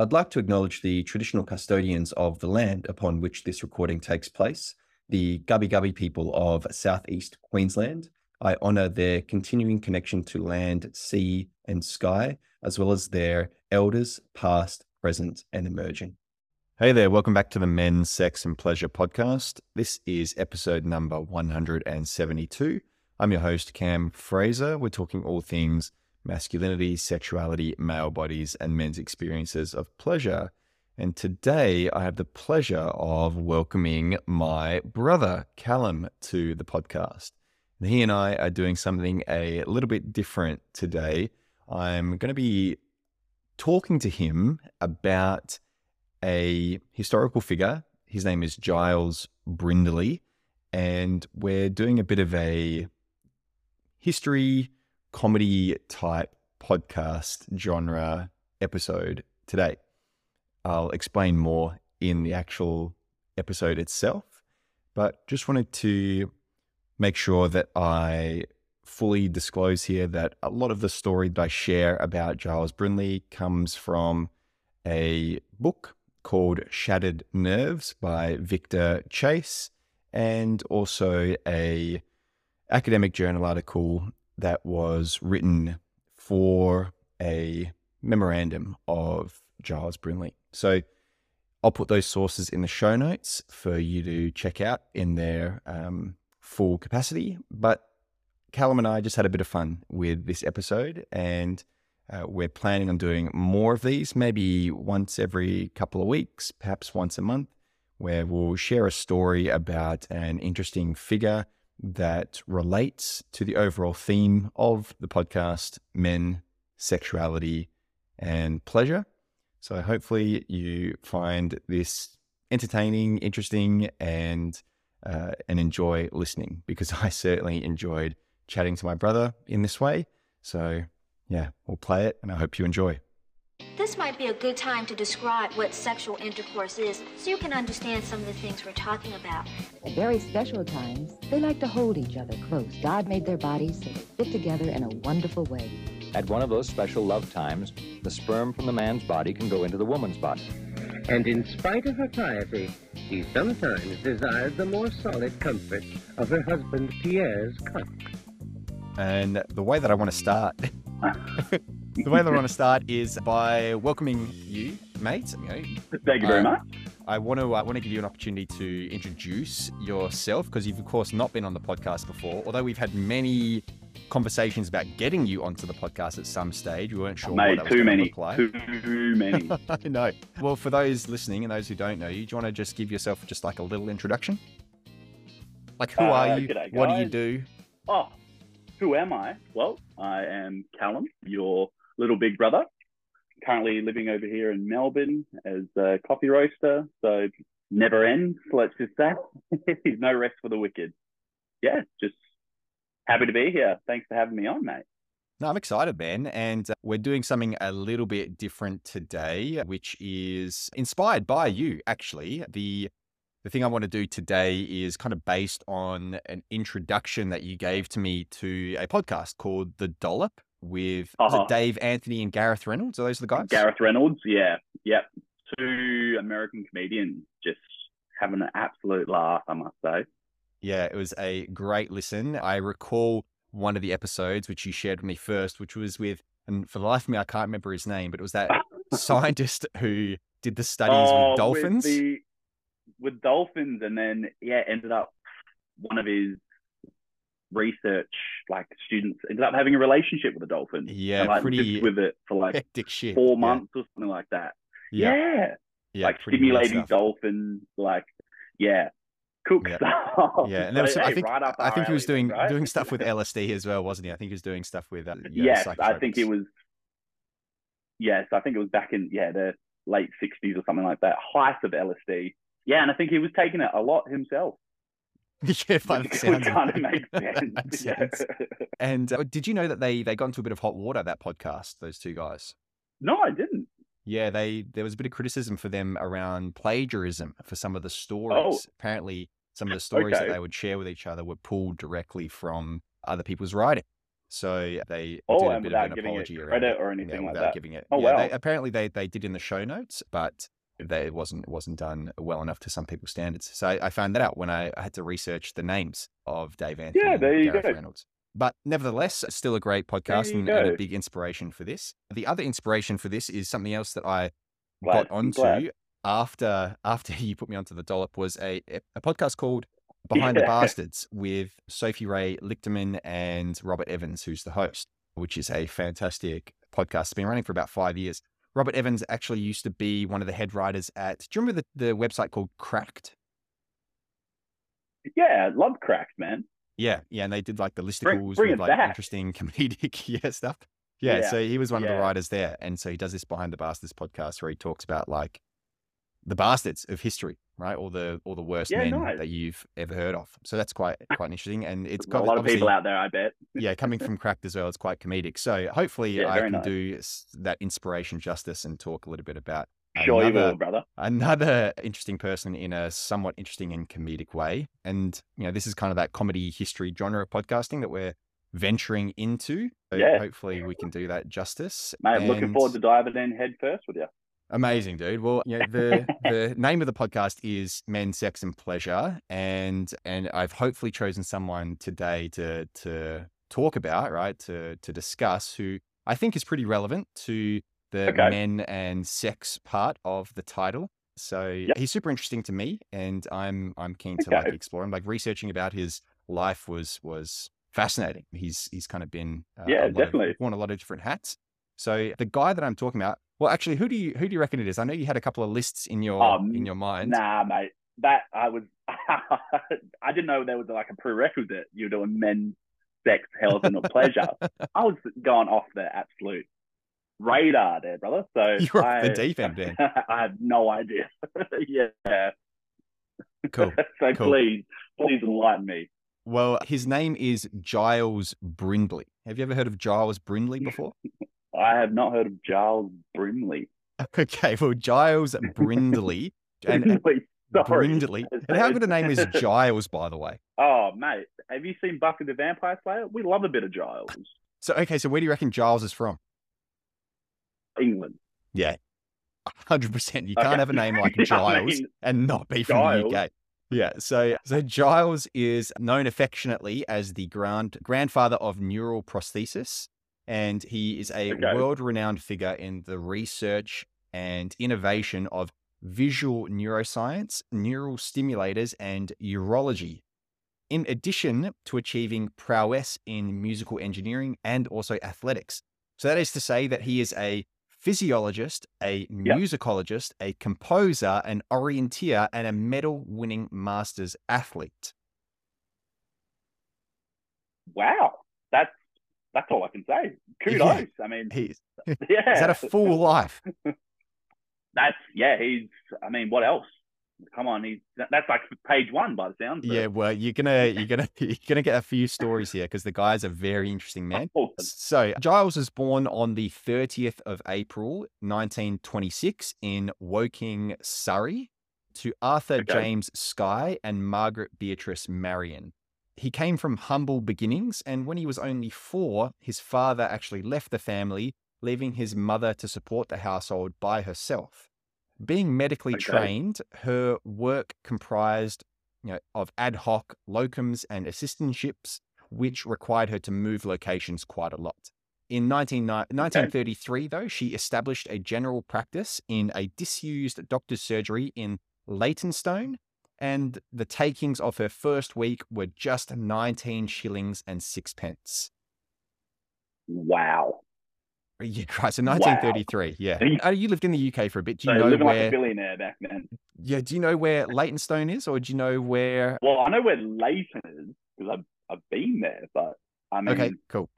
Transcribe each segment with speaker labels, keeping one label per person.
Speaker 1: I'd like to acknowledge the traditional custodians of the land upon which this recording takes place, the Gubbi Gubbi people of southeast Queensland. I honour their continuing connection to land, sea, and sky, as well as their elders, past, present, and emerging. Hey there, welcome back to the Men's Sex and Pleasure podcast. This is episode number 172. I'm your host, Cam Fraser. We're talking all things masculinity, sexuality, male bodies, and men's experiences of pleasure. And today I have the pleasure of welcoming my brother, Callum, to the podcast. And he and I are doing something a little bit different today. I'm going to be talking to him about a historical figure. His name is Giles Brindley, and we're doing a bit of a history comedy type podcast genre episode today. I'll explain more in the actual episode itself, but just wanted to make sure that I fully disclose here that a lot of the story that I share about Giles Brindley comes from a book called Shattered Nerves by Victor Chase and also a academic journal article that was written for a memorandum of Giles Brindley. So I'll put those sources in the show notes for you to check out in their um, full capacity. But Callum and I just had a bit of fun with this episode, and uh, we're planning on doing more of these, maybe once every couple of weeks, perhaps once a month, where we'll share a story about an interesting figure that relates to the overall theme of the podcast men, sexuality, and pleasure. So hopefully you find this entertaining, interesting, and uh, and enjoy listening because I certainly enjoyed chatting to my brother in this way. So yeah, we'll play it, and I hope you enjoy.
Speaker 2: This might be a good time to describe what sexual intercourse is so you can understand some of the things we're talking about.
Speaker 3: At very special times, they like to hold each other close. God made their bodies so they fit together in a wonderful way.
Speaker 4: At one of those special love times, the sperm from the man's body can go into the woman's body.
Speaker 5: And in spite of her piety, she sometimes desires the more solid comfort of her husband Pierre's cock.
Speaker 1: And the way that I want to start the way that I want to start is by welcoming you, mate.
Speaker 6: Thank you very
Speaker 1: um,
Speaker 6: much.
Speaker 1: I want to I want to give you an opportunity to introduce yourself because you've of course not been on the podcast before. Although we've had many conversations about getting you onto the podcast at some stage, we weren't sure.
Speaker 6: Mate,
Speaker 1: what that
Speaker 6: too
Speaker 1: gonna
Speaker 6: many.
Speaker 1: look like.
Speaker 6: Too many.
Speaker 1: I know. Well, for those listening and those who don't know you, do you want to just give yourself just like a little introduction? Like, who
Speaker 6: Uh,
Speaker 1: are you? What do you do?
Speaker 6: oh, who am I? Well, I am Callum, your little big brother. Currently living over here in Melbourne as a coffee roaster. So never ends, let's just say. no rest for the wicked. Yeah, just happy to be here. Thanks for having me on, mate.
Speaker 1: No, I'm excited, Ben. And uh, we're doing something a little bit different today, which is inspired by you, actually. The the thing I want to do today is kind of based on an introduction that you gave to me to a podcast called The Dollop with
Speaker 6: Uh-huh.
Speaker 1: Dave Anthony and Gareth Reynolds. Are those the guys?
Speaker 6: Gareth Reynolds, yeah, yep. Two American comedians just having an absolute laugh, I must say.
Speaker 1: Yeah, it was a great listen. I recall one of the episodes which you shared with me first, which was with, and for the life of me, I can't remember his name, but it was that scientist who did the studies
Speaker 6: Oh,
Speaker 1: with dolphins.
Speaker 6: With, the, with dolphins, and then yeah, ended up one of his research like students ended up having a relationship with a dolphin.
Speaker 1: Yeah,
Speaker 6: and, like,
Speaker 1: pretty
Speaker 6: with it for like
Speaker 1: shit.
Speaker 6: four
Speaker 1: Yeah,
Speaker 6: months or something like that.
Speaker 1: Yeah,
Speaker 6: Yeah,
Speaker 1: yeah,
Speaker 6: like stimulating dolphins, like yeah, cook
Speaker 1: Yeah.
Speaker 6: stuff.
Speaker 1: Yeah, and there was,
Speaker 6: So,
Speaker 1: I think
Speaker 6: right
Speaker 1: I think he was doing
Speaker 6: right?
Speaker 1: doing stuff with LSD as well, wasn't he? I think he was doing stuff with uh,
Speaker 6: yes, I think it was. Yes, I think it was back in yeah the late sixties or something like that. Height of LSD. Yeah, and I think he was taking it a lot himself.
Speaker 1: yeah, by the
Speaker 6: Which
Speaker 1: sounds of
Speaker 6: kind of makes sense. Yeah.
Speaker 1: And uh, did you know that they they got into a bit of hot water that podcast? Those two guys.
Speaker 6: No, I didn't.
Speaker 1: Yeah, they there was a bit of criticism for them around plagiarism for some of the stories.
Speaker 6: Oh.
Speaker 1: Apparently, some of the stories that they would share with each other were pulled directly from other people's writing. So they
Speaker 6: Oh,
Speaker 1: did a bit of
Speaker 6: without
Speaker 1: an apology around
Speaker 6: credit
Speaker 1: it.
Speaker 6: or
Speaker 1: Yeah,
Speaker 6: anything like
Speaker 1: without
Speaker 6: that.
Speaker 1: giving it.
Speaker 6: Oh,
Speaker 1: yeah, they,
Speaker 6: wow.
Speaker 1: apparently they they did in the show notes, but they, it wasn't it wasn't done well enough to some people's standards. So I, I found that out when I, I had to research the names of Dave Anthony
Speaker 6: Yeah,
Speaker 1: and
Speaker 6: there you
Speaker 1: Gareth
Speaker 6: go.
Speaker 1: Reynolds. But nevertheless, still a great podcast and, and a big inspiration for this. The other inspiration for this is something else that I
Speaker 6: Glad-
Speaker 1: got onto
Speaker 6: glad.
Speaker 1: after after you put me onto the dollop was a a podcast called Behind the Bastards with Sophie Ray Lichterman and Robert Evans, who's the host, which is a fantastic podcast. It's been running for about five years. Robert Evans actually used to be one of the head writers at. Do you remember the, the website called Cracked?
Speaker 6: Yeah, love Cracked, man.
Speaker 1: Yeah, yeah, and they did like the listicles
Speaker 6: bring
Speaker 1: with like
Speaker 6: back.
Speaker 1: interesting comedic yeah stuff. Yeah,
Speaker 6: Yeah,
Speaker 1: so he was one of the writers there, and so he does this behind the bastards podcast where he talks about like the bastards of history, right? All the all the worst
Speaker 6: Yeah,
Speaker 1: men that you've ever heard of. So that's quite quite interesting, and it's got
Speaker 6: a lot of people out there, I bet.
Speaker 1: yeah, coming from Cracked as well, it's quite comedic. So hopefully
Speaker 6: Yeah,
Speaker 1: I can
Speaker 6: nice.
Speaker 1: do that inspiration justice and talk a little bit about
Speaker 6: Sure you
Speaker 1: another-
Speaker 6: will, brother.
Speaker 1: another interesting person in a somewhat interesting and comedic way. And, you know, this is kind of that comedy history genre of podcasting that we're venturing into. So
Speaker 6: Yeah.
Speaker 1: hopefully we can do that justice.
Speaker 6: Mate, I'm looking forward to diving in head first with you.
Speaker 1: Amazing, dude. Well, yeah, the the name of the podcast is Men, Sex, and Pleasure, and and I've hopefully chosen someone today to to talk about, right, to to discuss, who I think is pretty relevant to the
Speaker 6: Okay.
Speaker 1: men and sex part of the title. So he's super interesting to me, and I'm I'm keen to like explore him. Like researching about his life was was fascinating. He's he's kind of been uh,
Speaker 6: Yeah,
Speaker 1: lot of-
Speaker 6: definitely.
Speaker 1: worn a lot of different hats. So the guy that I'm talking about, well, actually, who do you who do you reckon it is? I know you had a couple of lists in your
Speaker 6: Um,
Speaker 1: in your mind.
Speaker 6: Nah, mate. That I was. I didn't know there was like a prerequisite. You're doing men, sex, health, and pleasure. I was going off the absolute radar there, brother. So
Speaker 1: You're
Speaker 6: I,
Speaker 1: the deep end.
Speaker 6: I had no idea. yeah.
Speaker 1: Cool.
Speaker 6: so
Speaker 1: Cool.
Speaker 6: please, please enlighten me.
Speaker 1: Well, his name is Giles Brindley. Have you ever heard of Giles Brindley before?
Speaker 6: I have not heard of Giles Brimley.
Speaker 1: okay, well, Giles Brindley and
Speaker 6: Brimley, sorry.
Speaker 1: Brindley. And how good a name is Giles, by the way?
Speaker 6: Oh, mate, have you seen Buffy the Vampire Slayer? We love a bit of Giles.
Speaker 1: So, okay, so where do you reckon Giles is from?
Speaker 6: England.
Speaker 1: Yeah, hundred percent. You
Speaker 6: Okay.
Speaker 1: can't have a name like
Speaker 6: Yeah, I
Speaker 1: Giles
Speaker 6: mean,
Speaker 1: and not be from
Speaker 6: Giles.
Speaker 1: the UK. Yeah, so so Giles is known affectionately as the grand grandfather of neural prosthesis, and he is a
Speaker 6: Okay.
Speaker 1: world-renowned figure in the research and innovation of visual neuroscience, neural stimulators, and urology. In addition to achieving prowess in musical engineering and also athletics. So that is to say that he is a physiologist, a musicologist, a composer, an orienteer, and a medal winning masters athlete.
Speaker 6: Wow, that's that's all I can say. Kudos. I mean,
Speaker 1: He's
Speaker 6: yeah,
Speaker 1: is that a full life?
Speaker 6: That's yeah. He's. I mean, what else? Come on, he's that's like page one by the sounds.
Speaker 1: Yeah, well, you're gonna you're gonna you're gonna get a few stories here because the guy's a very interesting man.
Speaker 6: Awesome.
Speaker 1: So Giles was born on the 30th of April, 1926, in Woking, Surrey, to Arthur
Speaker 6: Okay.
Speaker 1: James Skye and Margaret Beatrice Marion. He came from humble beginnings, and when he was only four, his father actually left the family, leaving his mother to support the household by herself. Being medically
Speaker 6: Okay.
Speaker 1: trained, her work comprised you know, of ad hoc locums and assistantships, which required her to move locations quite a lot. In 19, 1933, though, she established a general practice in a disused doctor's surgery in Leytonstone, and the takings of her first week were just 19 shillings and sixpence.
Speaker 6: Wow.
Speaker 1: Yeah, right. So 1933. Yeah. Uh, you lived in the UK for a bit. Do
Speaker 6: So
Speaker 1: you know
Speaker 6: living like
Speaker 1: where?
Speaker 6: a billionaire back then.
Speaker 1: yeah. Do you know where Leytonstone is, or do you know where?
Speaker 6: Well, I know where Leyton is because I've I've been there, but I mean,
Speaker 1: Okay, cool.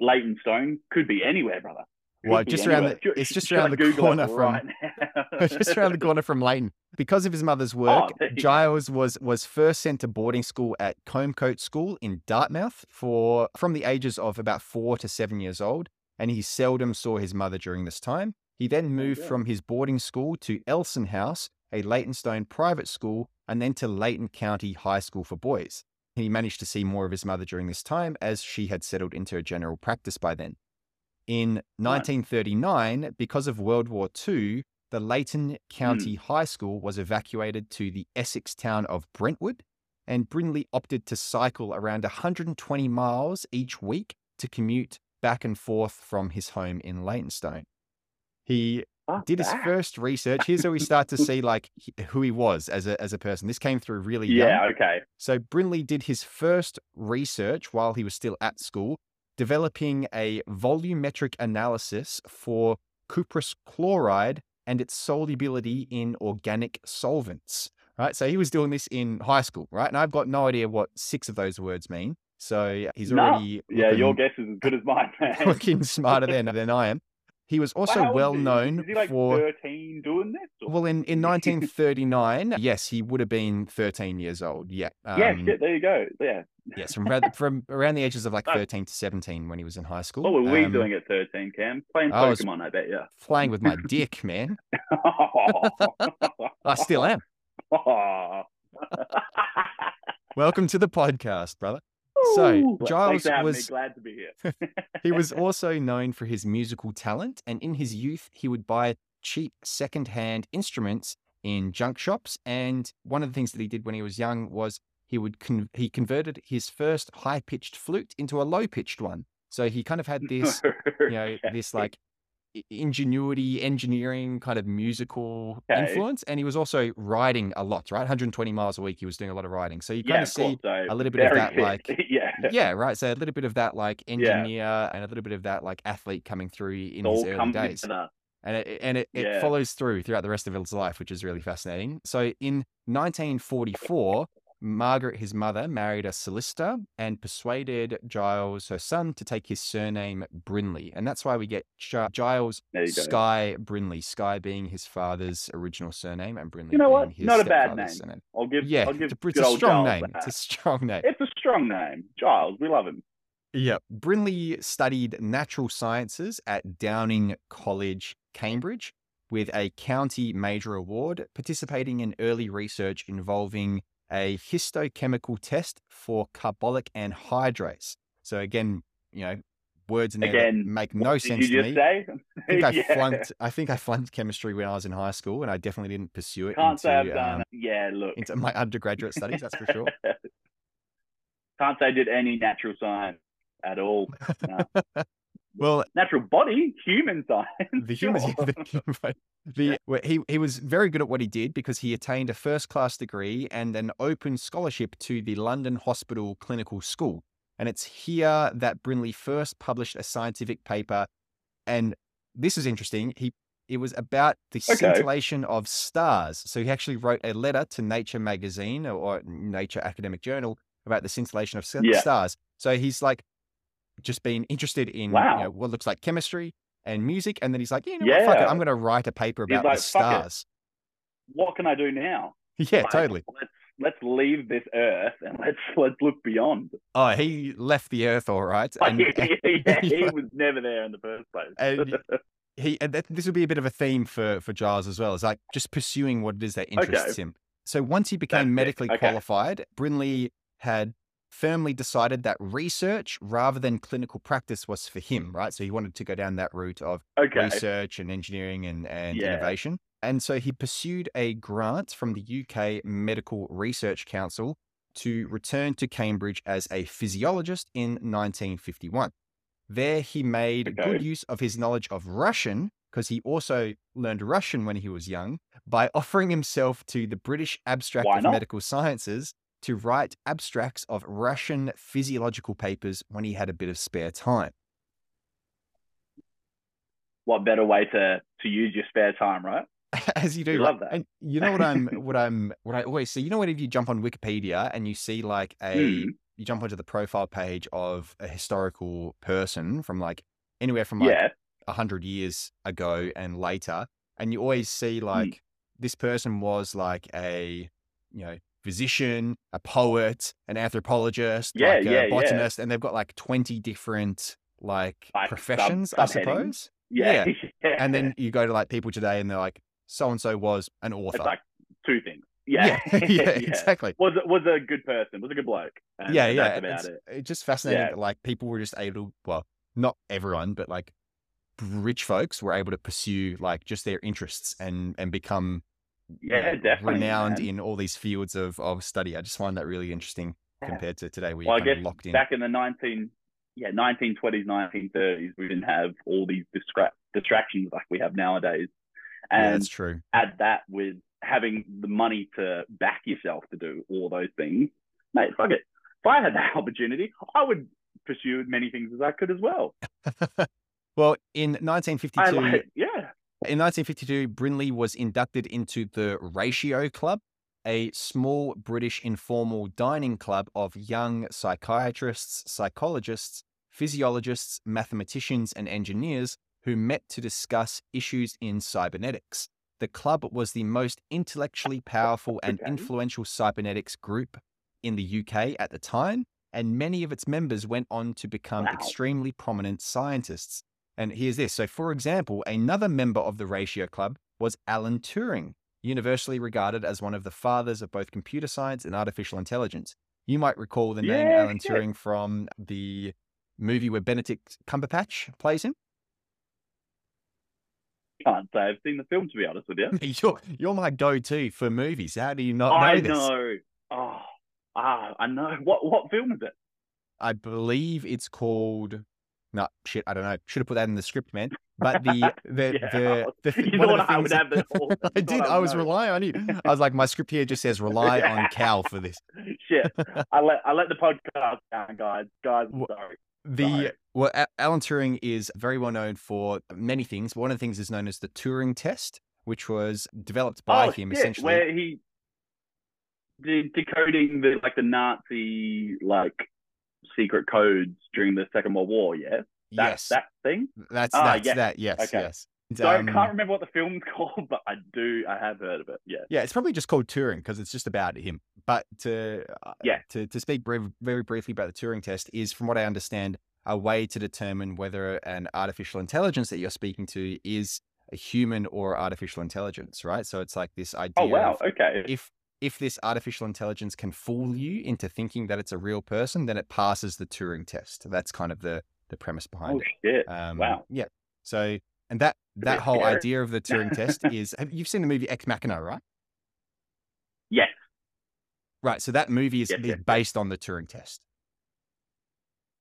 Speaker 6: Leytonstone could be anywhere, brother.
Speaker 1: Well, just around the, it's just
Speaker 6: should I
Speaker 1: around the
Speaker 6: Google
Speaker 1: corner from
Speaker 6: right
Speaker 1: just around the corner from Leyton. Because of his mother's work,
Speaker 6: Oh, you go.
Speaker 1: Giles was was first sent to boarding school at Combcote School in Dartmouth for from the ages of about four to seven years old, and he seldom saw his mother during this time. He then moved
Speaker 6: yeah.
Speaker 1: from his boarding school to Elson House, a Leytonstone private school, and then to Leyton County High School for boys. he managed to see more of his mother during this time as she had settled into a general practice by then. In 1939, because of World War II, the Leyton hmm. County High School was evacuated to the Essex town of Brentwood, and Brindley opted to cycle around 120 miles each week to commute back and forth from his home in Leytonstone. He did his first research. Here's where we start to see like who he was as a as a person. This came through really young.
Speaker 6: Yeah, okay.
Speaker 1: So Brindley did his first research while he was still at school, developing a volumetric analysis for cuprous chloride and its solubility in organic solvents. Right. So he was doing this in high school, right? And I've got no idea what six of those words mean. So he's
Speaker 6: No.
Speaker 1: already
Speaker 6: Yeah, your guess is as good as mine, man.
Speaker 1: looking smarter than than I am. He was also
Speaker 6: Wow,
Speaker 1: well known
Speaker 6: like
Speaker 1: for
Speaker 6: 13 doing this? or-
Speaker 1: well in, in 1939 yes he would have been 13 years old yeah
Speaker 6: yeah,
Speaker 1: um,
Speaker 6: shit, there you go. Yeah.
Speaker 1: yes from from around the ages of like
Speaker 6: Oh.
Speaker 1: 13 to 17 when he was in high school
Speaker 6: What were we
Speaker 1: Um,
Speaker 6: doing at 13, Cam? Playing
Speaker 1: I
Speaker 6: Pokemon, I bet, yeah.
Speaker 1: playing with my dick man I still am welcome to the podcast brother So, Giles was
Speaker 6: glad to be here.
Speaker 1: he was also known for his musical talent and in his youth he would buy cheap second-hand instruments in junk shops and one of the things that he did when he was young was he would con- he converted his first high-pitched flute into a low-pitched one. So he kind of had this you know this like ingenuity engineering kind of musical
Speaker 6: Okay.
Speaker 1: influence and he was also riding a lot right? 120 miles a week he was doing a lot of riding. So you kind
Speaker 6: yeah,
Speaker 1: of see
Speaker 6: so
Speaker 1: a little bit of that, like-
Speaker 6: yeah,
Speaker 1: yeah right so a little bit of that like engineer and a little bit of that like athlete coming through in his early days. and it, and it, it
Speaker 6: Yeah.
Speaker 1: follows through throughout the rest of his life, which is really fascinating. So in 1944, Margaret, his mother, married a solicitor and persuaded Giles, her son, to take his surname Brindley, and that's why we get Giles
Speaker 6: There you go.
Speaker 1: Sky Brindley. Sky being his father's original surname, and Brindley
Speaker 6: You know what? Not a bad name.
Speaker 1: surname.
Speaker 6: I'll give.
Speaker 1: Yeah,
Speaker 6: I'll give
Speaker 1: it's a, it's a strong
Speaker 6: Giles
Speaker 1: name.
Speaker 6: that.
Speaker 1: It's a strong name.
Speaker 6: It's a strong name, Giles. We love him.
Speaker 1: Yeah. Brindley studied natural sciences at Downing College, Cambridge, with a county major award, participating in early research involving a histochemical test for carbonic anhydrase. So again, you know, words in there that
Speaker 6: Again,
Speaker 1: make no sense
Speaker 6: you
Speaker 1: to me.
Speaker 6: say?
Speaker 1: I think I
Speaker 6: Yeah.
Speaker 1: flunked. I think I flunked chemistry when I was in high school, and I definitely didn't pursue it
Speaker 6: Can't say I've
Speaker 1: into,
Speaker 6: done.
Speaker 1: um.
Speaker 6: Yeah, look.
Speaker 1: into my undergraduate studies. That's for sure.
Speaker 6: Can't say I did any natural science at all. No.
Speaker 1: Well,
Speaker 6: Natural body, human science.
Speaker 1: the humans
Speaker 6: sure.
Speaker 1: the, human- the well, he he was very good at what he did because he attained a first class degree and an open scholarship to the London Hospital Clinical School. And it's here that Brindley first published a scientific paper. And this is interesting. He it was about the
Speaker 6: Okay.
Speaker 1: scintillation of stars. So he actually wrote a letter to Nature magazine or, or Nature Academic Journal about the scintillation of
Speaker 6: Yeah.
Speaker 1: stars. So he's like just been interested in you know, what looks like chemistry and music, and then he's like, you know what, fuck it,
Speaker 6: Yeah.
Speaker 1: I'm going to write a paper about
Speaker 6: like,
Speaker 1: the stars.
Speaker 6: What can I do now?
Speaker 1: Yeah,
Speaker 6: Like,
Speaker 1: totally.
Speaker 6: Let's let's leave this earth and let's let's look beyond.
Speaker 1: Oh, he left the earth all right, and,
Speaker 6: yeah, he was never there in the first place.
Speaker 1: And he and that, this would be a bit of a theme for for Giles as well. Is like just pursuing what it is that interests him. So once he became
Speaker 6: That's
Speaker 1: medically
Speaker 6: Okay.
Speaker 1: qualified, Brindley had firmly decided that research rather than clinical practice was for him. Right, so he wanted to go down that route of
Speaker 6: okay.
Speaker 1: research and engineering and, and
Speaker 6: Yeah.
Speaker 1: innovation. And so he pursued a grant from the UK Medical Research Council to return to Cambridge as a physiologist in 1951. There he made
Speaker 6: Okay.
Speaker 1: good use of his knowledge of Russian because he also learned Russian when he was young by offering himself to the British Abstract of? Medical Sciences to write abstracts of Russian physiological papers when he had a bit of spare time.
Speaker 6: What better way to to use your spare time, right?
Speaker 1: as you do right?
Speaker 6: love that.
Speaker 1: and you know what i'm what i'm what i always see you know when if you jump on wikipedia and you see like a
Speaker 6: Hmm.
Speaker 1: you jump onto the profile page of a historical person from like anywhere from like
Speaker 6: yeah.
Speaker 1: a hundred years ago and later and you always see
Speaker 6: Hmm.
Speaker 1: like this person was like a you know physician a poet an anthropologist
Speaker 6: Yeah,
Speaker 1: like
Speaker 6: yeah,
Speaker 1: a
Speaker 6: yeah.
Speaker 1: botanist and they've got like 20 different like,
Speaker 6: Like, sub-
Speaker 1: professions i suppose
Speaker 6: Yeah.
Speaker 1: and then you go to like people today and they're like so and so was an author
Speaker 6: it's like two things. Yeah,
Speaker 1: yeah, exactly.
Speaker 6: Was was a good person. Was a good bloke. And
Speaker 1: yeah, yeah.
Speaker 6: About
Speaker 1: it's,
Speaker 6: it.
Speaker 1: it's just fascinating
Speaker 6: Yeah.
Speaker 1: that like people were just able, well, not everyone, but like rich folks were able to pursue like just their interests and and become
Speaker 6: Yeah, definitely.
Speaker 1: renowned
Speaker 6: man.
Speaker 1: in all these fields of of study. I just find that really interesting
Speaker 6: Yeah.
Speaker 1: compared to today where
Speaker 6: Well,
Speaker 1: you're locked in.
Speaker 6: back in the nineteen, yeah, nineteen twenties, nineteen thirties, we didn't have all these distra- distractions like we have nowadays.
Speaker 1: yeah,
Speaker 6: And
Speaker 1: that's true.
Speaker 6: add that with having the money to back yourself to do all those things, mate. Fuck it. If I had that opportunity, I would pursue as many things as I could as well.
Speaker 1: well, in 1952,
Speaker 6: I like, yeah.
Speaker 1: In 1952, Brindley was inducted into the Ratio Club, a small British informal dining club of young psychiatrists, psychologists, physiologists, mathematicians, and engineers who met to discuss issues in cybernetics. The club was the most intellectually powerful and influential cybernetics group in the UK at the time, and many of its members went on to become
Speaker 6: Wow.
Speaker 1: extremely prominent scientists. And here's this. So, for example, another member of the Ratio Club was Alan Turing, universally regarded as one of the fathers of both computer science and artificial intelligence. You might recall the name
Speaker 6: Yeah,
Speaker 1: Alan
Speaker 6: yeah.
Speaker 1: Turing from the movie where Benedict Cumberbatch plays him.
Speaker 6: Can't say I've seen the film to be honest with you.
Speaker 1: You're, you're my go to for movies. How do you not know
Speaker 6: I
Speaker 1: this?
Speaker 6: know. Oh, ah, I know. What what film is it?
Speaker 1: I believe it's called. No, shit, I don't know. Should have put that in the script, man. But the the
Speaker 6: Yeah,
Speaker 1: the, the,
Speaker 6: you thought
Speaker 1: the
Speaker 6: I would have this
Speaker 1: I did.
Speaker 6: I
Speaker 1: I was
Speaker 6: know.
Speaker 1: relying on you. I was like, my script here just says rely on Cal for this.
Speaker 6: Shit. I let I let the podcast down, guys. Guys, I'm sorry.
Speaker 1: The
Speaker 6: Sorry.
Speaker 1: well, Alan Turing is very well known for many things. One of the things is known as the Turing test, which was developed by
Speaker 6: oh,
Speaker 1: him
Speaker 6: shit,
Speaker 1: essentially.
Speaker 6: where he decoding the like the Nazi like secret codes during the Second World War. Yeah, that
Speaker 1: yes,
Speaker 6: that thing.
Speaker 1: that's
Speaker 6: Ah,
Speaker 1: that's
Speaker 6: yes.
Speaker 1: that. Yes,
Speaker 6: Okay.
Speaker 1: yes.
Speaker 6: So I
Speaker 1: um,
Speaker 6: can't remember what the film's called, but I do. I have heard of it. Yeah.
Speaker 1: Yeah, it's probably just called Turing because it's just about him. But to uh,
Speaker 6: Yeah.
Speaker 1: to to speak very very briefly about the Turing test is, from what I understand, a way to determine whether an artificial intelligence that you're speaking to is a human or artificial intelligence, right? So it's like this idea
Speaker 6: Oh wow.
Speaker 1: of
Speaker 6: Okay.
Speaker 1: if if this artificial intelligence can fool you into thinking that it's a real person, then it passes the Turing test. That's kind of the the premise behind
Speaker 6: Oh
Speaker 1: it.
Speaker 6: shit.
Speaker 1: Um,
Speaker 6: wow.
Speaker 1: Yeah. So and that that whole
Speaker 6: scary.
Speaker 1: idea of the Turing test is have, you've seen the movie Ex Machina, right?
Speaker 6: Yes.
Speaker 1: Right. So that movie is
Speaker 6: yes, yes.
Speaker 1: based on the Turing test.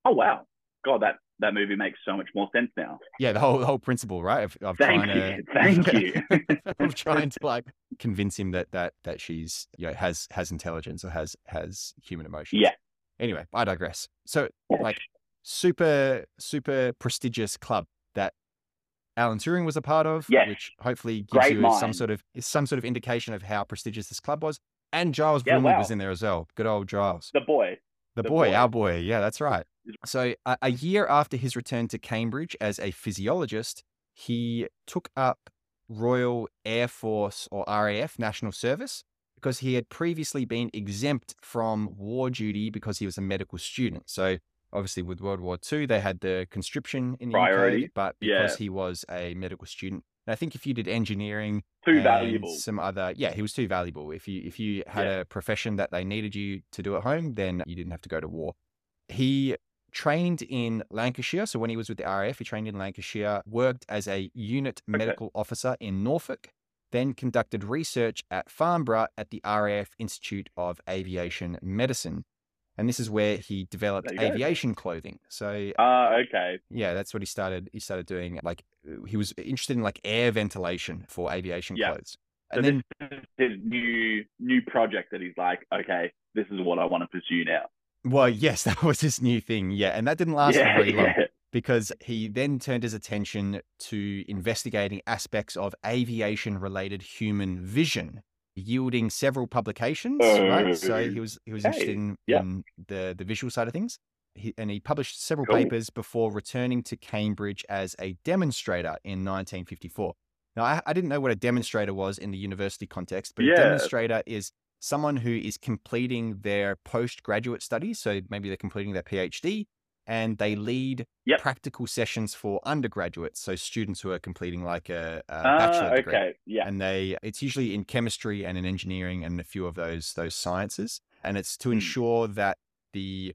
Speaker 6: Oh wow. God, that that movie makes so much more sense now.
Speaker 1: Yeah, the whole the whole principle, right? Of, of
Speaker 6: Thank
Speaker 1: trying
Speaker 6: you.
Speaker 1: to
Speaker 6: Thank you.
Speaker 1: of trying to like convince him that that that she's you know has has intelligence or has has human emotions.
Speaker 6: Yeah.
Speaker 1: Anyway, I digress. So like super super prestigious club that Alan Turing was a part of,
Speaker 6: Yes.
Speaker 1: which hopefully gives
Speaker 6: Great
Speaker 1: you some sort of some sort of indication of how prestigious this club was. And Giles
Speaker 6: Yeah,
Speaker 1: Brindley
Speaker 6: wow.
Speaker 1: was in there as well. Good old Giles.
Speaker 6: the boy.
Speaker 1: The,
Speaker 6: The
Speaker 1: boy,
Speaker 6: boy.
Speaker 1: our boy. Yeah, that's right. So, a, a year after his return to Cambridge as a physiologist, he took up Royal Air Force or RAF National Service because he had previously been exempt from war duty because he was a medical student. So, obviously, with World War II, they had the conscription in the
Speaker 6: Priority.
Speaker 1: UK, but because
Speaker 6: Yeah.
Speaker 1: he was a medical student, and I think if you did engineering,
Speaker 6: Too valuable.
Speaker 1: Some other, yeah, he was too valuable. If you if you had
Speaker 6: Yeah.
Speaker 1: a profession that they needed you to do at home, then you didn't have to go to war. He trained in Lancashire. So when he was with the RAF, he trained in Lancashire, worked as a unit
Speaker 6: Okay.
Speaker 1: medical officer in Norfolk, then conducted research at Farnborough at the RAF Institute of Aviation Medicine. And this is where he developed
Speaker 6: you go.
Speaker 1: aviation clothing. So
Speaker 6: Ah, okay.
Speaker 1: yeah, that's what he started. He started doing like uh, he was interested in like air ventilation for aviation
Speaker 6: Yeah.
Speaker 1: clothes.
Speaker 6: So
Speaker 1: And then
Speaker 6: this is his new new project that he's like, okay, this is what I want to pursue now.
Speaker 1: Well, yes, that was his new thing. Yeah. And that didn't last
Speaker 6: yeah,
Speaker 1: for very long
Speaker 6: yeah.
Speaker 1: because he then turned his attention to investigating aspects of aviation related human vision, yielding several publications. right. So he oh, was he was interested in,
Speaker 6: yeah.
Speaker 1: in the, the visual side of things. He, and he published several
Speaker 6: Cool.
Speaker 1: papers before returning to Cambridge as a demonstrator in 1954. Now, I, I didn't know what a demonstrator was in the university context, but
Speaker 6: Yeah.
Speaker 1: a demonstrator is someone who is completing their postgraduate studies. So maybe they're completing their PhD and they lead
Speaker 6: Yep.
Speaker 1: practical sessions for undergraduates, so students who are completing like a, a
Speaker 6: Ah,
Speaker 1: bachelor degree.
Speaker 6: okay. Yeah.
Speaker 1: And they it's usually in chemistry and in engineering and a few of those those sciences. And it's to
Speaker 6: Hmm.
Speaker 1: ensure that the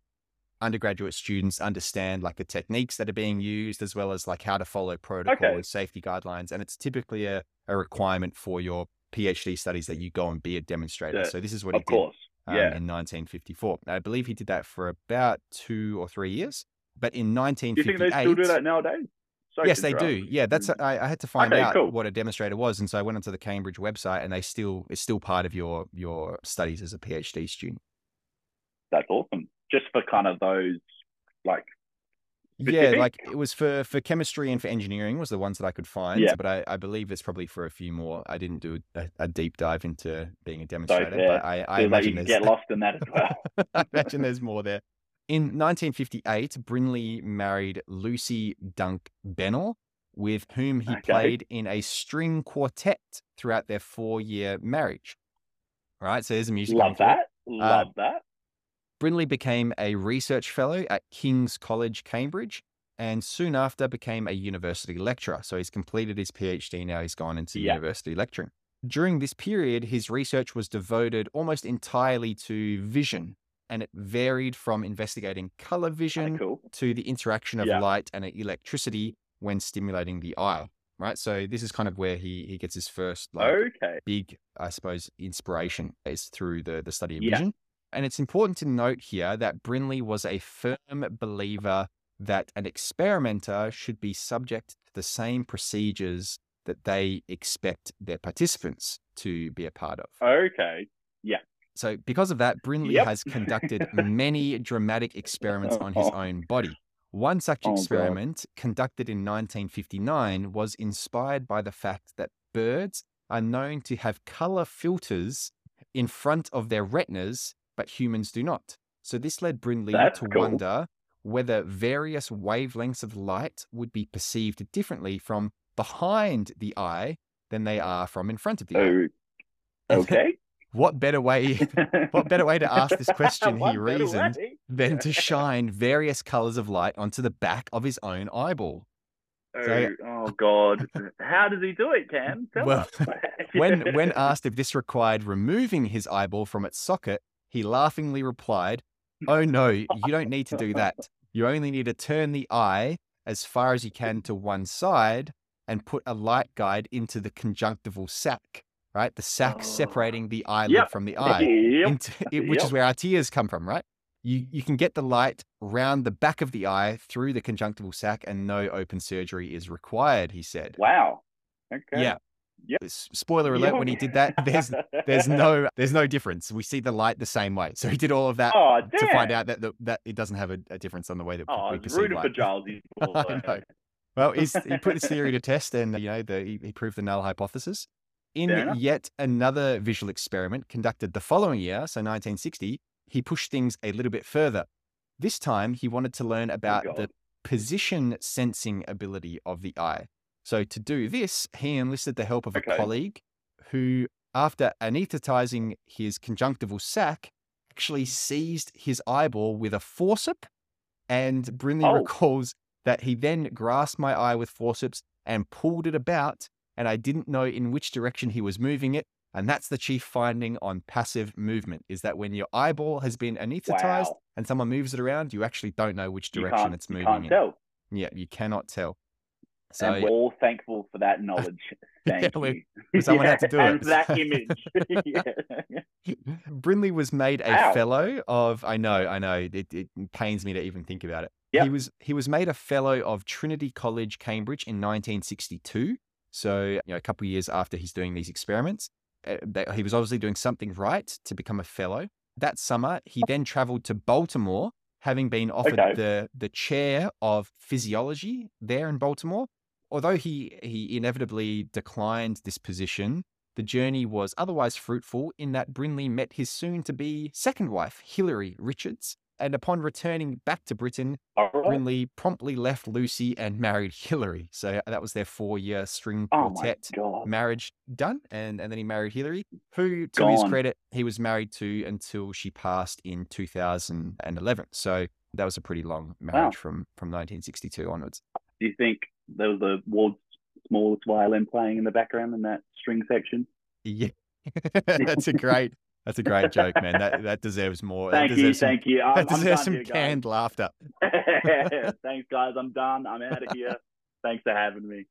Speaker 1: undergraduate students understand like the techniques that are being used as well as like how to follow protocol
Speaker 6: Okay.
Speaker 1: and safety guidelines. And it's typically a, a requirement for your PhD studies that you go and be a demonstrator.
Speaker 6: Yeah,
Speaker 1: So this is what he
Speaker 6: Of
Speaker 1: did um,
Speaker 6: yeah.
Speaker 1: in 1954. I believe he did that for about two or three years. But in
Speaker 6: Do you
Speaker 1: 1958,
Speaker 6: think they still do that nowadays? Sorry
Speaker 1: yes, they do. Yeah, that's
Speaker 6: Mm.
Speaker 1: I, I had to find
Speaker 6: Okay,
Speaker 1: out
Speaker 6: cool.
Speaker 1: what a demonstrator was, and so I went onto the Cambridge website, and they still it's still part of your your studies as a PhD student.
Speaker 6: That's awesome. Just for kind of those, like,
Speaker 1: Yeah, like it was for for chemistry and for engineering was the ones that I could find.
Speaker 6: Yeah.
Speaker 1: But I, I believe there's probably for a few more. I didn't do a, a deep dive into being a demonstrator,
Speaker 6: yeah,
Speaker 1: but I, I
Speaker 6: like
Speaker 1: imagine
Speaker 6: you
Speaker 1: there's
Speaker 6: get lost in that as well.
Speaker 1: I imagine there's more there. In 1958, Brindley married Lucy Dunk Bennell, with whom he
Speaker 6: Okay.
Speaker 1: played in a string quartet throughout their four-year marriage. All right, so there's a music.
Speaker 6: Love that.
Speaker 1: through.
Speaker 6: Love that.
Speaker 1: Brindley became a research fellow at King's College, Cambridge, and soon after became a university lecturer. So he's completed his PhD now, he's gone into
Speaker 6: Yeah.
Speaker 1: university lecturing. During this period, his research was devoted almost entirely to vision, and it varied from investigating color vision
Speaker 6: cool.
Speaker 1: to the interaction of
Speaker 6: Yeah.
Speaker 1: light and electricity when stimulating the eye. Right. So this is kind of where he, he gets his first like
Speaker 6: Okay.
Speaker 1: big, I suppose, inspiration is through the, the study of
Speaker 6: Yeah.
Speaker 1: vision. And it's important to note here that Brindley was a firm believer that an experimenter should be subject to the same procedures that they expect their participants to be a part of.
Speaker 6: Okay. Yeah.
Speaker 1: So, because of that, Brindley
Speaker 6: Yep.
Speaker 1: has conducted many dramatic experiments on his oh. own body. One such
Speaker 6: Oh, God.
Speaker 1: experiment, conducted in 1959, was inspired by the fact that birds are known to have color filters in front of their retinas, but humans do not. So, this led Brindley
Speaker 6: That's
Speaker 1: to
Speaker 6: cool.
Speaker 1: wonder whether various wavelengths of light would be perceived differently from behind the eye than they are from in front of the eye.
Speaker 6: Oh, okay.
Speaker 1: What better way what better way to ask this question, he reasoned, than to shine various colors of light onto the back of his own eyeball? Oh, so-
Speaker 6: Oh, oh God! How does he do it, Cam? Tell
Speaker 1: Well. When when asked if this required removing his eyeball from its socket, he laughingly replied, "Oh no, you don't need to do that. You only need to turn the eye as far as you can to one side and put a light guide into the conjunctival sac, right? The sac
Speaker 6: Oh.
Speaker 1: separating the eyelid
Speaker 6: Yep.
Speaker 1: from the eye."
Speaker 6: Yep.
Speaker 1: into, which is where our tears come from, right? You you can get the light round the back of the eye through the conjunctival sac, and no open surgery is required. He said.
Speaker 6: Wow. Okay.
Speaker 1: Yeah.
Speaker 6: Yep.
Speaker 1: Spoiler alert: when he did that, there's there's no there's no difference. We see the light the same way. So he did all of that
Speaker 6: Oh,
Speaker 1: to find out that the, that it doesn't have a, a difference on the way that
Speaker 6: Oh,
Speaker 1: we perceive
Speaker 6: rooting for
Speaker 1: light.
Speaker 6: Giles. He's poor
Speaker 1: I
Speaker 6: boy.
Speaker 1: know. Well, he's, he put his theory to test, and you know, the, he, he proved the null hypothesis. In yet another visual experiment conducted the following year, so 1960, he pushed things a little bit further. This time, he wanted to learn about the position sensing ability of the eye. So, to do this, he enlisted the help of a colleague who, after anesthetizing his conjunctival sac, actually seized his eyeball with a forceps. And Brindley
Speaker 6: Oh.
Speaker 1: recalls that he then grasped my eye with forceps and pulled it about, and I didn't know in which direction he was moving it. And that's the chief finding on passive movement is that when your eyeball has been anesthetized
Speaker 6: Wow.
Speaker 1: and someone moves it around, you actually don't know which
Speaker 6: You
Speaker 1: direction it's
Speaker 6: you
Speaker 1: moving
Speaker 6: can't
Speaker 1: in.
Speaker 6: tell.
Speaker 1: Yeah, you cannot tell. So
Speaker 6: and we're all thankful for that knowledge. Thank
Speaker 1: we-
Speaker 6: you.
Speaker 1: someone had to do
Speaker 6: and
Speaker 1: it.
Speaker 6: that image. yeah.
Speaker 1: Brindley was made a
Speaker 6: Wow.
Speaker 1: fellow of I know, I know, it, it pains me to even think about it.
Speaker 6: Yep.
Speaker 1: He was he was made a fellow of Trinity College, Cambridge in 1962. So, you know, a couple of years after he's doing these experiments, uh, he was obviously doing something right to become a fellow. That summer, he then traveled to Baltimore, having been offered
Speaker 6: Okay.
Speaker 1: the the chair of physiology there in Baltimore. Although he he inevitably declined this position, the journey was otherwise fruitful in that Brindley met his soon to be second wife, Hilary Richards. And upon returning back to Britain,
Speaker 6: right.
Speaker 1: Brindley promptly left Lucy and married Hilary. So uh, that was their four year string
Speaker 6: Oh
Speaker 1: quartet
Speaker 6: god.
Speaker 1: marriage done. And, and then he married Hilary, who, to his credit, he was married to until she passed in 2011. So that was a pretty long marriage from from 1962 onwards.
Speaker 6: Do you think there was a world's smallest violin playing in the background in that string section?
Speaker 1: Yeah, that's a great that's a great joke, man. That that deserves more. that
Speaker 6: Thank you,
Speaker 1: deserves some,
Speaker 6: thank you. I'm,
Speaker 1: that deserves some
Speaker 6: here,
Speaker 1: canned laughter.
Speaker 6: Thanks, guys. I'm done. I'm out of here. Thanks for having me.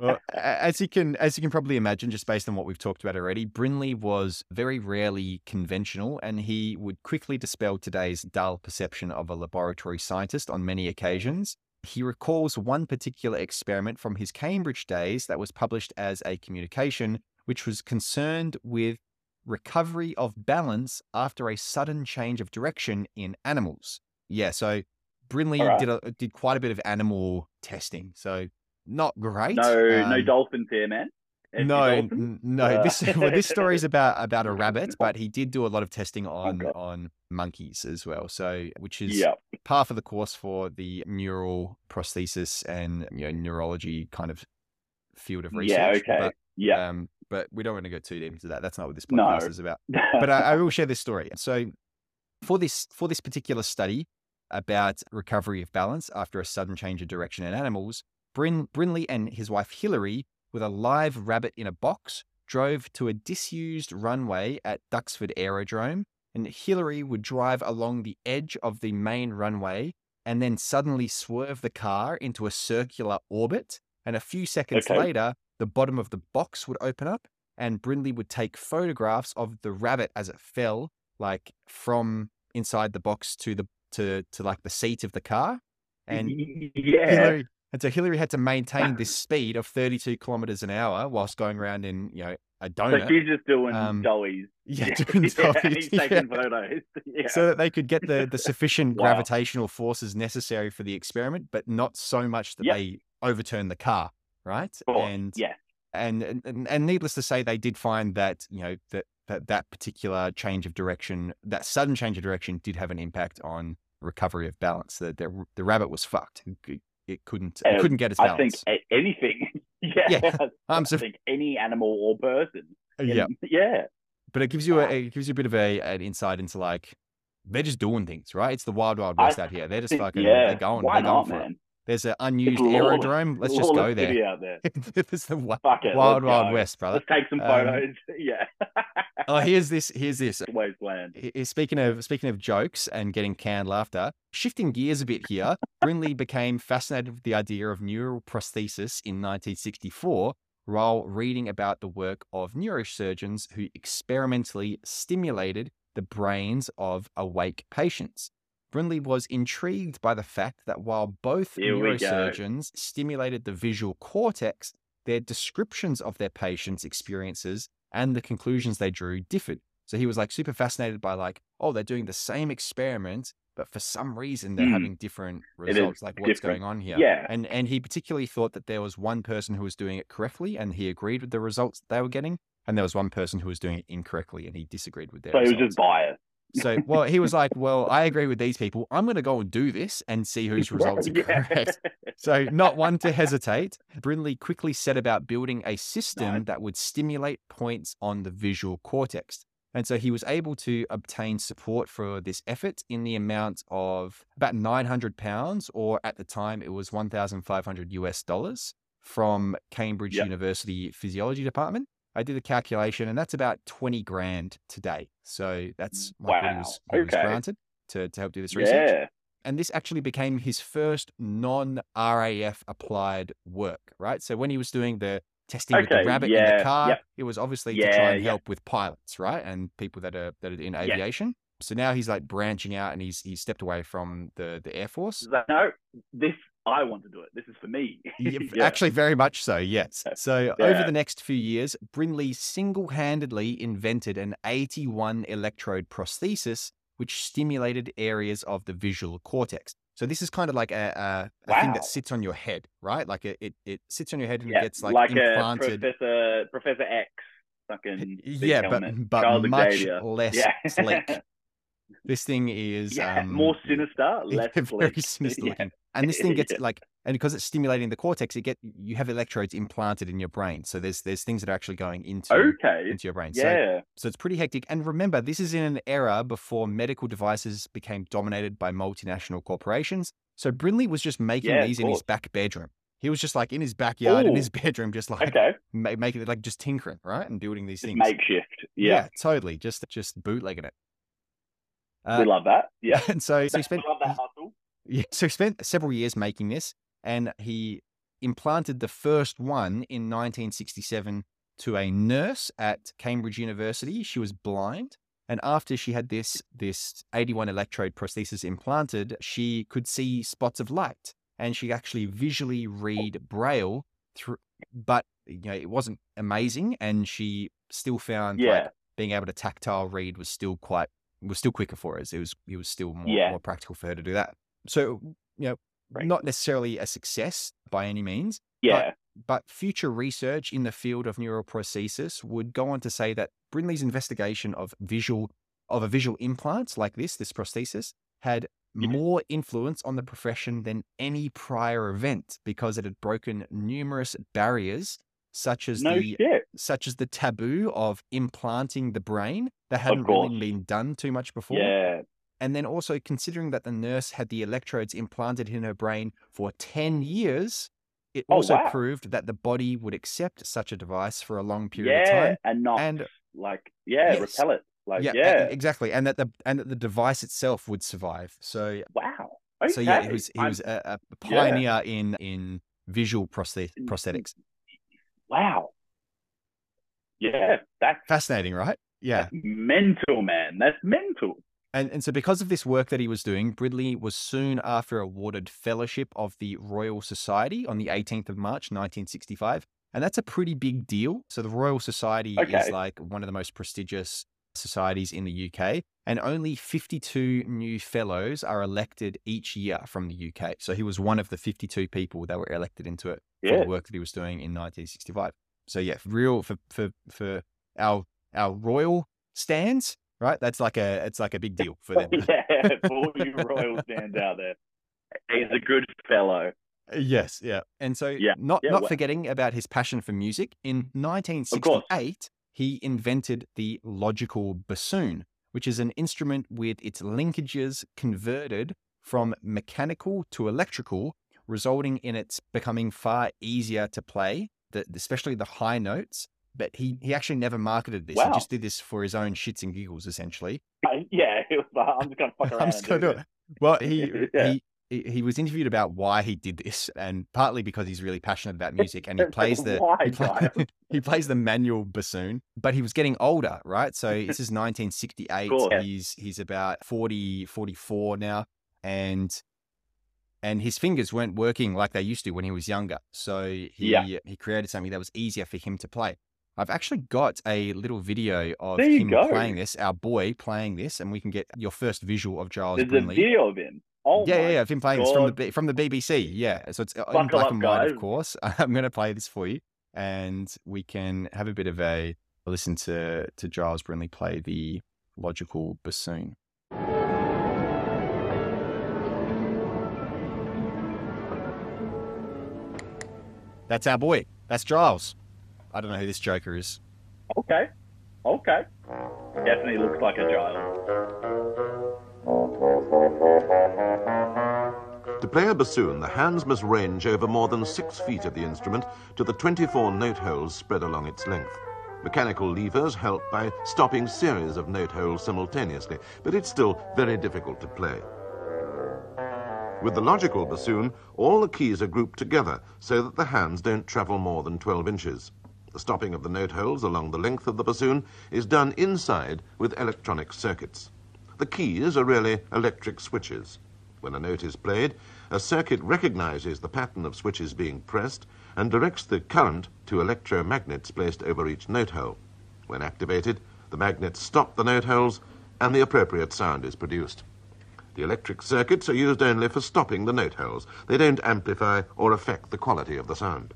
Speaker 1: well, as you can as you can probably imagine, just based on what we've talked about already, Brindley was very rarely conventional, and he would quickly dispel today's dull perception of a laboratory scientist on many occasions. He recalls one particular experiment from his Cambridge days that was published as a communication, which was concerned with recovery of balance after a sudden change of direction in animals. Yeah, so
Speaker 6: Brindley right.
Speaker 1: did a, did quite a bit of animal testing. So not great.
Speaker 6: No, no
Speaker 1: Um,
Speaker 6: dolphins here, man.
Speaker 1: No, no.
Speaker 6: Uh,
Speaker 1: This well, this story is about about a rabbit, but he did do a lot of testing on
Speaker 6: Okay.
Speaker 1: on monkeys as well. So, which is
Speaker 6: Yep.
Speaker 1: par for the course for the neural prosthesis and you know neurology kind of field of research.
Speaker 6: Yeah. Okay.
Speaker 1: But,
Speaker 6: yeah.
Speaker 1: um, but we don't want to go too deep into that. That's not what this
Speaker 6: No.
Speaker 1: podcast is about but I, I will share this story. So, for this for this particular study about recovery of balance after a sudden change of direction in animals, Brin, Brindley and his wife Hillary, with a live rabbit in a box, drove to a disused runway at Duxford Aerodrome, and Hillary would drive along the edge of the main runway and then suddenly swerve the car into a circular orbit. And a few seconds
Speaker 6: Okay.
Speaker 1: later, the bottom of the box would open up and Brindley would take photographs of the rabbit as it fell, like from inside the box to the to to like the seat of the car. And
Speaker 6: yeah.
Speaker 1: Hillary and so Hillary had to maintain this speed of 32 kilometers an hour whilst going around in, you know, a donut.
Speaker 6: So she's just doing
Speaker 1: Um,
Speaker 6: dollies.
Speaker 1: yeah, doing
Speaker 6: Yeah,
Speaker 1: dollies,
Speaker 6: He's taking photos. Yeah.
Speaker 1: So that they could get the, the sufficient
Speaker 6: Wow.
Speaker 1: gravitational forces necessary for the experiment, but not so much that
Speaker 6: Yep.
Speaker 1: they overturn the car, right? And
Speaker 6: yeah.
Speaker 1: and, and and needless to say, they did find that you know that that that particular change of direction, that sudden change of direction, did have an impact on recovery of balance. The the, the rabbit was fucked. It, it couldn't it
Speaker 6: Um,
Speaker 1: couldn't get its
Speaker 6: I think anything. yeah.
Speaker 1: Yeah,
Speaker 6: I
Speaker 1: I'm so-
Speaker 6: think any animal or person.
Speaker 1: yeah,
Speaker 6: Yeah.
Speaker 1: but it gives you a it gives you a bit of a an insight into like they're just doing things, right? It's the wild wild
Speaker 6: I
Speaker 1: west out here. They're just fucking
Speaker 6: yeah.
Speaker 1: they're going
Speaker 6: Why
Speaker 1: they're going
Speaker 6: not,
Speaker 1: it.
Speaker 6: man?
Speaker 1: There's an unused aerodrome. Let's just go there.
Speaker 6: city out there.
Speaker 1: There's the wi-
Speaker 6: Fuck it.
Speaker 1: wild wild west, brother.
Speaker 6: Let's take some
Speaker 1: Um,
Speaker 6: photos. yeah.
Speaker 1: Oh, here's this. Here's this.
Speaker 6: Wasteland.
Speaker 1: Speaking of speaking of jokes and getting canned laughter, shifting gears a bit here, Brindley became fascinated with the idea of neural prosthesis in 1964 while reading about the work of neurosurgeons who experimentally stimulated the brains of awake patients. Brindley was intrigued by the fact that while both
Speaker 6: Here
Speaker 1: neurosurgeons stimulated the visual cortex, their descriptions of their patients' experiences and the conclusions they drew differed. So he was like super fascinated by like, oh, they're doing the same experiment, but for some reason they're
Speaker 6: Mm.
Speaker 1: having different results. Like what's
Speaker 6: different.
Speaker 1: going on here?
Speaker 6: Yeah.
Speaker 1: And and he particularly thought that there was one person who was doing it correctly and he agreed with the results they were getting, and there was one person who was doing it incorrectly and he disagreed with their
Speaker 6: So he was just biased.
Speaker 1: So, well, he was like, "Well, I agree with these people. I'm going to go and do this and see whose results are correct." So, not one to hesitate, Brindley quickly set about building a system that would stimulate points on the visual cortex. And so he was able to obtain support for this effort in the amount of about 900 pounds, or at the time it was 1,500 US dollars from Cambridge
Speaker 6: Yep.
Speaker 1: University Physiology Department. I did the calculation, and that's about 20 grand today. So that's mm, what he
Speaker 6: Wow.
Speaker 1: was, he was granted to, to help do this research
Speaker 6: Yeah.
Speaker 1: and this actually became his first non RAF applied work, right? So when he was doing the testing with the
Speaker 6: Okay,
Speaker 1: rabbit in the car, it was obviously to try and
Speaker 6: yeah.
Speaker 1: help with pilots, right? And people that are that are in aviation. So now he's like branching out and he's he's stepped away from the the Air Force.
Speaker 6: No, this I want to do it. This is for me.
Speaker 1: Yeah,
Speaker 6: Yeah.
Speaker 1: Actually, very much so, yes. So over the next few years, Brindley single handedly invented an 81 electrode prosthesis which stimulated areas of the visual cortex. So this is kind of like a, a, a thing that sits on your head, right? Like it, it, it sits on your head and
Speaker 6: yeah,
Speaker 1: gets like,
Speaker 6: like
Speaker 1: implanted.
Speaker 6: a Professor Professor X fucking
Speaker 1: yeah, but
Speaker 6: helmet.
Speaker 1: but
Speaker 6: Charles
Speaker 1: much
Speaker 6: Xavier.
Speaker 1: less
Speaker 6: Yeah.
Speaker 1: sleek. This thing is
Speaker 6: yeah,
Speaker 1: um,
Speaker 6: more sinister, less
Speaker 1: very
Speaker 6: sleek.
Speaker 1: sinister
Speaker 6: Yeah.
Speaker 1: And this thing gets
Speaker 6: Yeah.
Speaker 1: like, and because it's stimulating the cortex, it get you have electrodes implanted in your brain. So there's there's things that are actually going into
Speaker 6: Okay.
Speaker 1: into your brain.
Speaker 6: Yeah.
Speaker 1: so it's pretty hectic. And remember, this is in an era before medical devices became dominated by multinational corporations. So Brindley was just making
Speaker 6: Yeah,
Speaker 1: these in his back bedroom. He was just like in his backyard, in his bedroom, just like
Speaker 6: Okay.
Speaker 1: ma- making it like just tinkering, right, and building these
Speaker 6: Just
Speaker 1: things.
Speaker 6: makeshift. Yeah.
Speaker 1: totally. Just just bootlegging it. Uh,
Speaker 6: we love that. Yeah.
Speaker 1: and so, so he spent
Speaker 6: love that.
Speaker 1: Yeah, so he spent several years making this, and he implanted the first one in 1967 to a nurse at Cambridge University. She was blind, and after she had this this 81 electrode prosthesis implanted, she could see spots of light, and she actually visually read braille through. But you know, it wasn't amazing, and she still found like,
Speaker 6: Yeah.
Speaker 1: being able to tactile read was still quite was still quicker for us. It was it was still more
Speaker 6: Yeah.
Speaker 1: more practical for her to do that. So you know,
Speaker 6: Right.
Speaker 1: not necessarily a success by any means,
Speaker 6: Yeah.
Speaker 1: but future research in the field of neuroprosthesis would go on to say that Brindley's investigation of visual of a visual implant like this, this prosthesis, had
Speaker 6: Yeah.
Speaker 1: more influence on the profession than any prior event because it had broken numerous barriers such as
Speaker 6: no
Speaker 1: the
Speaker 6: shit.
Speaker 1: such as the taboo of implanting the brain that hadn't really been done too much before.
Speaker 6: Yeah.
Speaker 1: And then also considering that the nurse had the electrodes implanted in her brain for 10 years, it
Speaker 6: Oh,
Speaker 1: also
Speaker 6: wow.
Speaker 1: proved that the body would accept such a device for a long period
Speaker 6: Yeah.
Speaker 1: of time.
Speaker 6: And not
Speaker 1: And
Speaker 6: like yeah,
Speaker 1: Yes.
Speaker 6: repel it. Like
Speaker 1: yeah,
Speaker 6: yeah.
Speaker 1: e- exactly. And that the and that the device itself would survive. So
Speaker 6: Wow. Okay.
Speaker 1: so yeah, he was he
Speaker 6: I'm-
Speaker 1: was a, a
Speaker 6: yeah.
Speaker 1: pioneer in in visual prosthet- prosthetics.
Speaker 6: Wow. Yeah, that's
Speaker 1: Fascinating, right? Yeah.
Speaker 6: that's mental, man. That's mental.
Speaker 1: And, and so, because of this work that he was doing, Brindley was soon after awarded Fellowship of the Royal Society on the 18th of March, 1965. And that's a pretty big deal. So, the Royal Society is like one of the most prestigious societies in the UK, and only 52 new fellows are elected each year from the UK. So, he was one of the 52 people that were elected into it for the work that he was doing in 1965. So, yeah, real for, for, for our, our royal stands, right? That's like a, it's like a big deal for them.
Speaker 6: yeah, for all you royal stands out there. He's a good fellow.
Speaker 1: Yes, yeah. And so
Speaker 6: Yeah,
Speaker 1: not
Speaker 6: yeah,
Speaker 1: not
Speaker 6: well-
Speaker 1: forgetting about his passion for music, in 1968 he invented the logical bassoon, which is an instrument with its linkages converted from mechanical to electrical, resulting in its becoming far easier to play, the, especially the high notes. But he, he actually never marketed this. He just did this for his own shits and giggles, essentially.
Speaker 6: Uh, Yeah, was I'm just gonna fuck around.
Speaker 1: I'm just gonna do
Speaker 6: this.
Speaker 1: it. Well, he
Speaker 6: Yeah.
Speaker 1: he he was interviewed about why he did this, and partly because he's really passionate about music, and he plays the
Speaker 6: Why,
Speaker 1: he, play- he plays the manual bassoon. But he was getting older, right? So this is 1968.
Speaker 6: course, yeah.
Speaker 1: He's he's about 40, 44 now, and and his fingers weren't working like they used to when he was younger. So he
Speaker 6: Yeah.
Speaker 1: he created something that was easier for him to play. I've actually got a little video of him
Speaker 6: go.
Speaker 1: playing this, our boy playing this, and we can get your first visual of Giles
Speaker 6: There's a video of him. Oh
Speaker 1: yeah, yeah, yeah, of him playing this from the from the BBC. Yeah, so it's uh, in black
Speaker 6: up,
Speaker 1: and white, of course. I'm going to play this for you, and we can have a bit of a, listen to to Giles Brindley play the logical bassoon. That's our boy. That's Giles. I don't know who this joker is.
Speaker 6: Okay. Okay. Definitely looks like a Giles.
Speaker 7: To play a bassoon, the hands must range over more than six feet of the instrument to the 24 note holes spread along its length. Mechanical levers help by stopping series of note holes simultaneously, but it's still very difficult to play. With the logical bassoon, all the keys are grouped together so that the hands don't travel more than 12 inches. The stopping of the note holes along the length of the bassoon is done inside with electronic circuits. The keys are really electric switches. When a note is played, a circuit recognizes the pattern of switches being pressed and directs the current to electromagnets placed over each note hole. When activated, the magnets stop the note holes and the appropriate sound is produced. The electric circuits are used only for stopping the note holes. They don't amplify or affect the quality of the sound.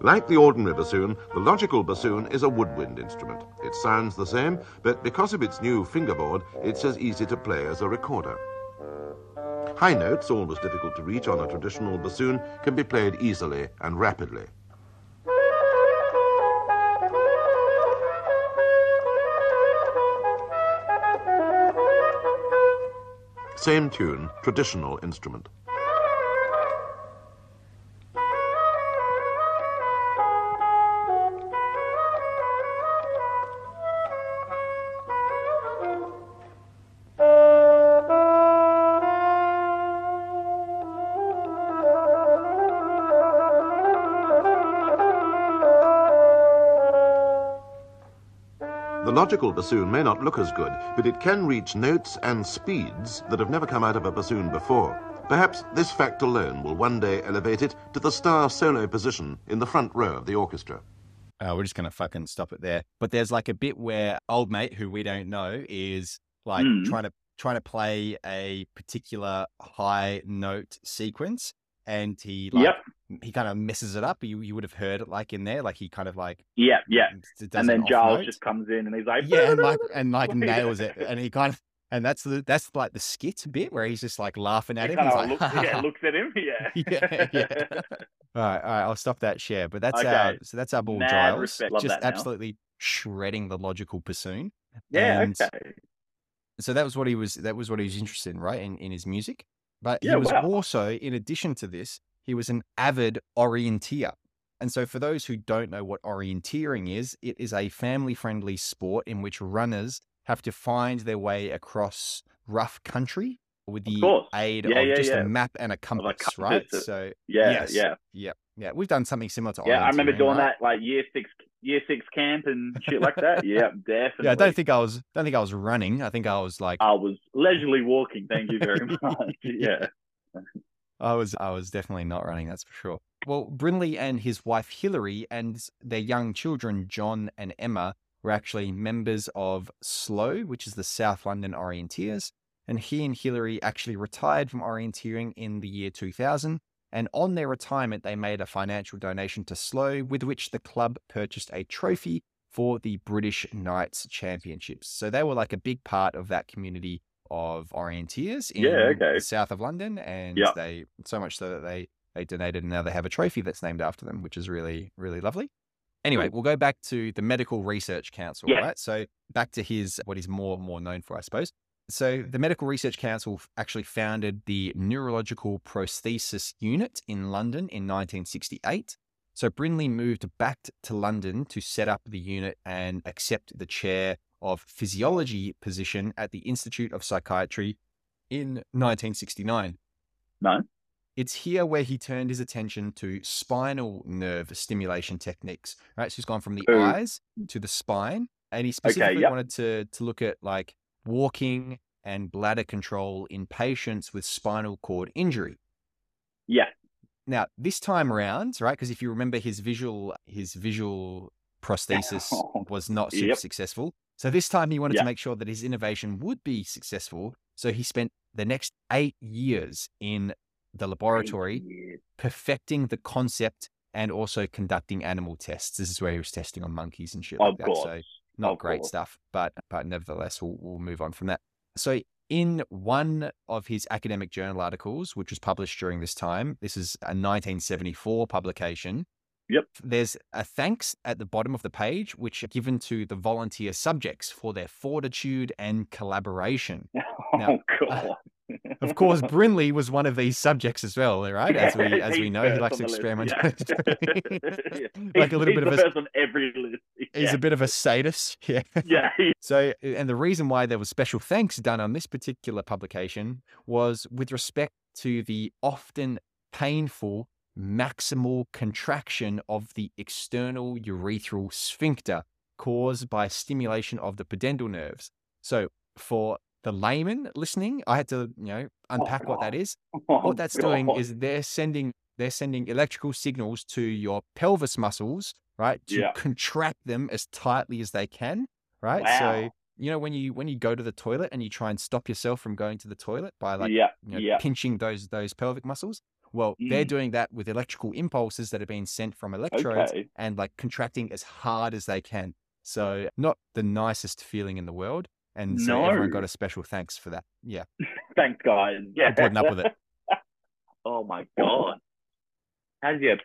Speaker 7: Like the ordinary bassoon, the logical bassoon is a woodwind instrument. It sounds the same, but because of its new fingerboard, it's as easy to play as a recorder. High notes, always difficult to reach on a traditional bassoon, can be played easily and rapidly. Same tune, traditional instrument. Logical bassoon may not look as good, but it can reach notes and speeds that have never come out of a bassoon before. Perhaps this fact alone will one day elevate it to the star solo position in the front row of the orchestra.
Speaker 1: Uh, we're just gonna fucking stop it there. But there's like a bit where old mate, who we don't know, is like
Speaker 6: Mm.
Speaker 1: trying to trying to play a particular high note sequence, and he like
Speaker 6: Yep.
Speaker 1: He kind of messes it up. You you would have heard it like in there, like he kind of like
Speaker 6: Yeah, yeah. And then
Speaker 1: an
Speaker 6: Giles
Speaker 1: note.
Speaker 6: just comes in and he's like,
Speaker 1: yeah, and like and like nails it, and he kind of and that's the that's like the skit bit where he's just like laughing at
Speaker 6: He
Speaker 1: him. He's like,
Speaker 6: looks, yeah, looks at him. Yeah.
Speaker 1: Yeah, yeah. All right, all right. I'll stop that share. But that's our so that's our ball Giles,
Speaker 6: respect.
Speaker 1: Just
Speaker 6: that now.
Speaker 1: absolutely shredding the logical bassoon.
Speaker 6: Yeah,
Speaker 1: And
Speaker 6: okay.
Speaker 1: So that was what he was. That was what he was interested in, right? In in his music. But he was
Speaker 6: wow.
Speaker 1: also, in addition to this, he was an avid orienteer. And so, for those who don't know what orienteering is, it is a family-friendly sport in which runners have to find their way across rough country with the aid
Speaker 6: Yeah,
Speaker 1: of
Speaker 6: yeah,
Speaker 1: just
Speaker 6: yeah.
Speaker 1: a map and a compass, right?
Speaker 6: compass, uh,
Speaker 1: So
Speaker 6: Yeah,
Speaker 1: yes.
Speaker 6: yeah.
Speaker 1: yeah, yeah, we've done something similar to
Speaker 6: Yeah, I remember doing
Speaker 1: right?
Speaker 6: that like year six year six camp and shit like that. Yeah, definitely.
Speaker 1: Yeah, I don't think I was. Don't think I was running. I think I was like
Speaker 6: I was leisurely walking, thank you very much. Yeah.
Speaker 1: I was I was definitely not running, that's for sure. Well, Brindley and his wife Hillary and their young children John and Emma were actually members of SLOW, which is the South London Orienteers, and he and Hillary actually retired from orienteering in the year 2000. And on their retirement, they made a financial donation to SLOW, with which the club purchased a trophy for the British Nights Championships. So they were like a big part of that community of orienteers in
Speaker 6: Yeah, okay.
Speaker 1: the south of London, and
Speaker 6: Yeah.
Speaker 1: they so much so that they they donated, and now they have a trophy that's named after them, which is really really lovely. Anyway, we'll go back to the Medical Research Council,
Speaker 6: Yeah.
Speaker 1: right? So back to his what he's more more known for, I suppose. So the Medical Research Council actually founded the Neurological Prosthesis Unit in London in 1968. So Brindley moved back to London to set up the unit and accept the chair of physiology position at the Institute of Psychiatry in 1969.
Speaker 6: No.
Speaker 1: It's here where he turned his attention to spinal nerve stimulation techniques, right? So he's gone from the
Speaker 6: Ooh.
Speaker 1: eyes to the spine, and he specifically
Speaker 6: yep.
Speaker 1: wanted to to look at like walking and bladder control in patients with spinal cord injury.
Speaker 6: Yeah.
Speaker 1: Now, this time around, right? Because if you remember his visual his visual prosthesis was not super
Speaker 6: Yep.
Speaker 1: successful. So this time he wanted
Speaker 6: Yeah.
Speaker 1: to make sure that his innovation would be successful. So he spent the next eight years in the laboratory perfecting the concept and also conducting animal tests. This is where he was testing on monkeys and shit like that. So not
Speaker 6: Of
Speaker 1: great
Speaker 6: course.
Speaker 1: stuff, but but nevertheless, we'll, we'll move on from that. So in one of his academic journal articles, which was published during this time, this is a 1974 publication.
Speaker 6: Yep.
Speaker 1: There's a thanks at the bottom of the page, which are given to the volunteer subjects for their fortitude and collaboration.
Speaker 6: Oh uh, god.
Speaker 1: Of course, Brindley was one of these subjects as well, right? As we as we know, he likes to experiment.
Speaker 6: yeah.
Speaker 1: like a little
Speaker 6: He's
Speaker 1: bit of a
Speaker 6: on every list.
Speaker 1: he's a bit of a sadist. Yeah.
Speaker 6: yeah.
Speaker 1: So, and the reason why there was special thanks done on this particular publication was with respect to the often painful maximal contraction of the external urethral sphincter caused by stimulation of the pudendal nerves. So, for the layman listening, I had to, you know, oh, unpack what that is.
Speaker 6: Oh,
Speaker 1: What that's doing is they're sending they're sending electrical signals to your pelvis muscles, right, to
Speaker 6: Yeah.
Speaker 1: contract them as tightly as they can, right? So you know when you when you go to the toilet and you try and stop yourself from going to the toilet by like
Speaker 6: yeah,
Speaker 1: you know,
Speaker 6: yeah.
Speaker 1: pinching those those pelvic muscles. Well, they're
Speaker 6: Mm.
Speaker 1: doing that with electrical impulses that are being sent from electrodes
Speaker 6: Okay.
Speaker 1: and like contracting as hard as they can. So not the nicest feeling in the world. And so
Speaker 6: No.
Speaker 1: everyone got a special thanks for that. Yeah.
Speaker 6: Thanks, guys. Yeah.
Speaker 1: putting up with it.
Speaker 6: oh my god. How's your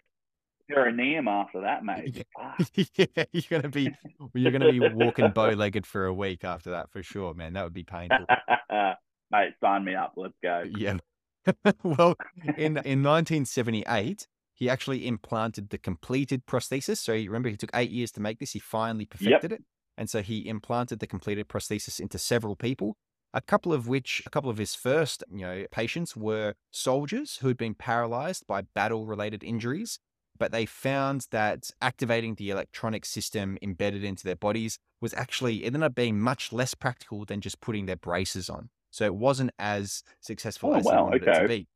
Speaker 6: perineum after that, mate? Fuck.
Speaker 1: yeah, you're gonna be you're gonna be walking bow legged for a week after that for sure, man. That would be painful.
Speaker 6: mate, sign me up. Let's go.
Speaker 1: Yeah. well, in in 1978, he actually implanted the completed prosthesis. So you remember, he took eight years to make this. He finally perfected it, and so he implanted the completed prosthesis into several people. A couple of which, a couple of his first, you know, patients were soldiers who had been paralyzed by battle-related injuries, but they found that activating the electronic system embedded into their bodies was actually it ended up being much less practical than just putting their braces on. So it wasn't as successful
Speaker 6: Oh,
Speaker 1: as
Speaker 6: wow,
Speaker 1: wanted it to be.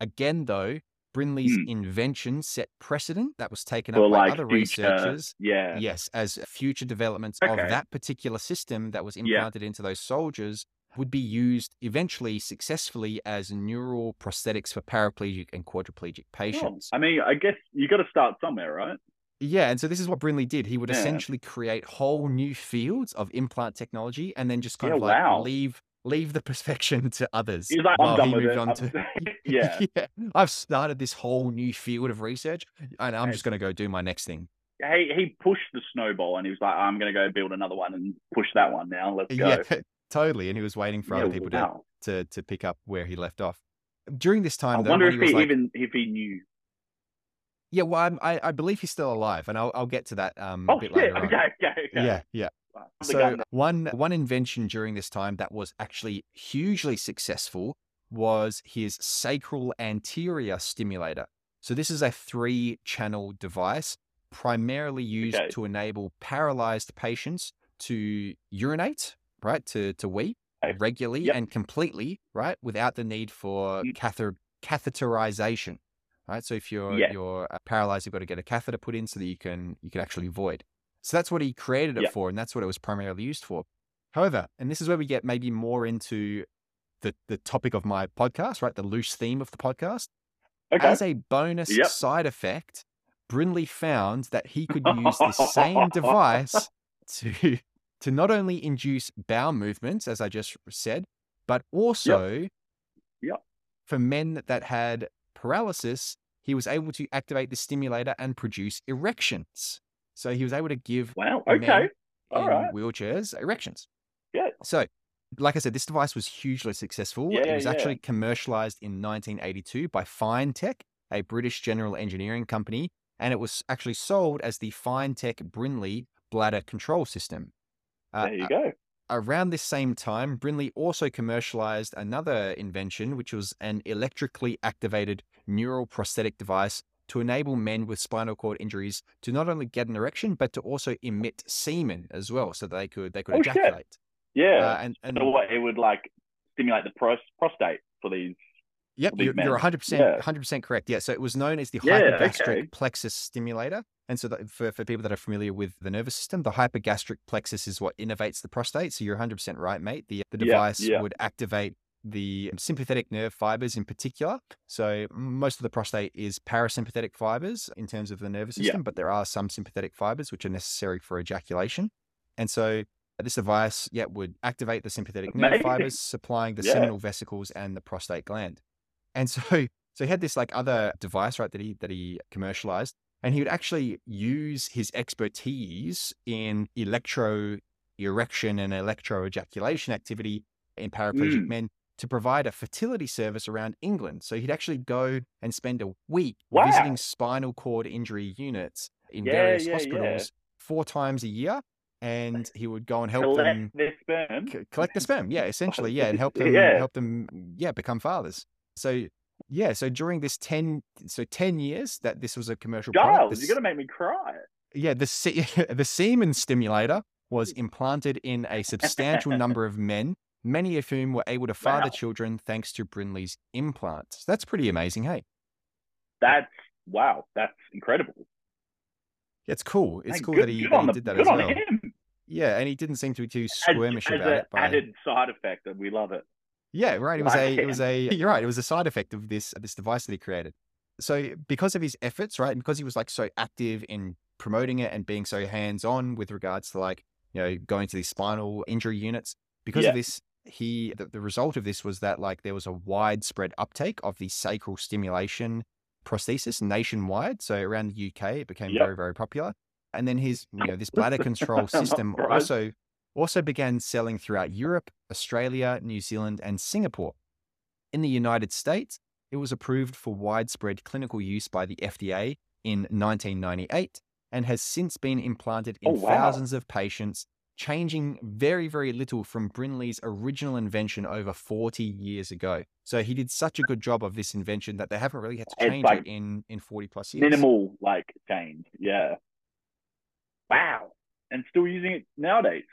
Speaker 1: Again, though, Brindley's
Speaker 6: Hmm.
Speaker 1: invention set precedent that was taken
Speaker 6: For
Speaker 1: up by
Speaker 6: like
Speaker 1: other
Speaker 6: future,
Speaker 1: researchers.
Speaker 6: yeah.
Speaker 1: Yes, as future developments
Speaker 6: Okay.
Speaker 1: of that particular system that was
Speaker 6: Yeah.
Speaker 1: implanted into those soldiers would be used eventually successfully as neural prosthetics for paraplegic and quadriplegic patients.
Speaker 6: I mean, I guess you got to start somewhere, right?
Speaker 1: Yeah, and so this is what Brindley did. He would
Speaker 6: Yeah.
Speaker 1: essentially create whole new fields of implant technology and then just kind
Speaker 6: Yeah,
Speaker 1: of like
Speaker 6: wow.
Speaker 1: leave leave the perfection to others.
Speaker 6: He's like, I'm done
Speaker 1: he
Speaker 6: with
Speaker 1: moved
Speaker 6: it.
Speaker 1: on to
Speaker 6: yeah.
Speaker 1: I've started this whole new field of research and I'm just gonna go do my next thing.
Speaker 6: He he pushed the snowball and he was like, I'm gonna go build another one and push that one now. Let's go.
Speaker 1: Yeah, totally. And he was waiting for
Speaker 6: Yeah,
Speaker 1: other people to,
Speaker 6: wow.
Speaker 1: to to pick up where he left off. During this
Speaker 6: I
Speaker 1: time, though,
Speaker 6: wonder if
Speaker 1: he
Speaker 6: he
Speaker 1: like,
Speaker 6: even if he knew.
Speaker 1: yeah, well, I'm, I I believe he's still alive, and I'll I'll get to that um a
Speaker 6: Oh
Speaker 1: bit
Speaker 6: shit!
Speaker 1: later on.
Speaker 6: Okay, okay, okay.
Speaker 1: Yeah, yeah. So one one invention during this time that was actually hugely successful was his sacral anterior stimulator. So this is a three-channel device primarily used
Speaker 6: Okay.
Speaker 1: to enable paralyzed patients to urinate, right, to to wee
Speaker 6: Okay.
Speaker 1: regularly
Speaker 6: Yep.
Speaker 1: and completely, right, without the need for
Speaker 6: Mm.
Speaker 1: catheter catheterization. Right. So if you're
Speaker 6: Yeah.
Speaker 1: you're uh, paralyzed, you've got to get a catheter put in so that you can you can actually void. So that's what he created it
Speaker 6: Yeah.
Speaker 1: for, and that's what it was primarily used for. However, and this is where we get maybe more into the the topic of my podcast, right? The loose theme of the podcast.
Speaker 6: okay.
Speaker 1: As a bonus
Speaker 6: Yep.
Speaker 1: side effect, Brindley found that he could use the same device to to not only induce bowel movements, as I just said, but also
Speaker 6: Yep.
Speaker 1: for men that had paralysis, he was able to activate the stimulator and produce erections. So he was able to give
Speaker 6: Wow. Okay. All
Speaker 1: in
Speaker 6: right.
Speaker 1: wheelchairs erections.
Speaker 6: Yeah.
Speaker 1: So, like I said, this device was hugely successful.
Speaker 6: Yeah,
Speaker 1: it was
Speaker 6: yeah.
Speaker 1: actually commercialized in 1982 by FineTech, a British general engineering company, and it was actually sold as the FineTech Brindley bladder control system. Uh,
Speaker 6: There you go.
Speaker 1: around this same time, Brindley also commercialized another invention, which was an electrically activated neural prosthetic device to enable men with spinal cord injuries to not only get an erection, but to also emit semen as well, so that they could they could
Speaker 6: Oh, shit.
Speaker 1: ejaculate.
Speaker 6: Yeah.
Speaker 1: Uh, and and
Speaker 6: so what? It would like stimulate the pros- prostate for these.
Speaker 1: Yep, you're, you're 100%,
Speaker 6: Yeah.
Speaker 1: 100% correct. Yeah, so it was known as the
Speaker 6: Yeah,
Speaker 1: hypogastric
Speaker 6: okay.
Speaker 1: plexus stimulator. And so that for, for people that are familiar with the nervous system, the hypogastric plexus is what innervates the prostate. So you're 100% right, mate. The, the device
Speaker 6: yeah.
Speaker 1: would activate the sympathetic nerve fibers in particular. So most of the prostate is parasympathetic fibers in terms of the nervous
Speaker 6: Yeah.
Speaker 1: system, but there are some sympathetic fibers which are necessary for ejaculation. And so this device, yeah, would activate the sympathetic nerve fibers, supplying the
Speaker 6: Yeah.
Speaker 1: seminal vesicles and the prostate gland. And so, so he had this like other device, right, that he that he commercialized, and he would actually use his expertise in electro erection and electro ejaculation activity in paraplegic
Speaker 6: Mm.
Speaker 1: men to provide a fertility service around England. So he'd actually go and spend a week
Speaker 6: Wow.
Speaker 1: visiting spinal cord injury units in
Speaker 6: Yeah,
Speaker 1: various
Speaker 6: yeah, yeah.
Speaker 1: hospitals four times a year, and he would go and help them
Speaker 6: Collect their sperm.
Speaker 1: c- collect the sperm. Yeah, essentially, yeah, and help them
Speaker 6: Yeah.
Speaker 1: help them yeah become fathers. So yeah, so during this ten so ten years that this was a commercial product,
Speaker 6: Giles,
Speaker 1: this-
Speaker 6: you're gonna make me cry.
Speaker 1: yeah, the se- the semen stimulator was implanted in a substantial number of men, many of whom were able to father
Speaker 6: Wow.
Speaker 1: children thanks to Brindley's implants. That's pretty amazing, hey.
Speaker 6: That's wow. That's incredible.
Speaker 1: It's cool. It's
Speaker 6: Hey,
Speaker 1: cool
Speaker 6: good,
Speaker 1: that he, that he
Speaker 6: the-
Speaker 1: did that as
Speaker 6: on
Speaker 1: well.
Speaker 6: him.
Speaker 1: Yeah, and he didn't seem to be too
Speaker 6: As,
Speaker 1: squirmish
Speaker 6: as
Speaker 1: about
Speaker 6: an
Speaker 1: it. By,
Speaker 6: added side effect, and we love it.
Speaker 1: Yeah, right. It was
Speaker 6: Like
Speaker 1: a it was a you're right, it was a side effect of this this device that he created. So because of his efforts, right, and because he was like so active in promoting it and being so hands-on with regards to like you know, going to these spinal injury units. Because
Speaker 6: Yeah.
Speaker 1: of this, he the, the result of this was that like there was a widespread uptake of the sacral stimulation prosthesis nationwide. So around the UK, it became
Speaker 6: Yep.
Speaker 1: very, very popular. And then his, you know, this bladder control system also also began selling throughout Europe, Australia, New Zealand, and Singapore. In the United States, it was approved for widespread clinical use by the FDA in 1998 and has since been implanted in
Speaker 6: Oh, wow.
Speaker 1: thousands of patients, changing very, very little from Brindley's original invention over 40 years ago. So he did such a good job of this invention that they haven't really had to change
Speaker 6: like
Speaker 1: it in, in 40 plus years.
Speaker 6: Minimal like change. Yeah. Wow. And still using it nowadays.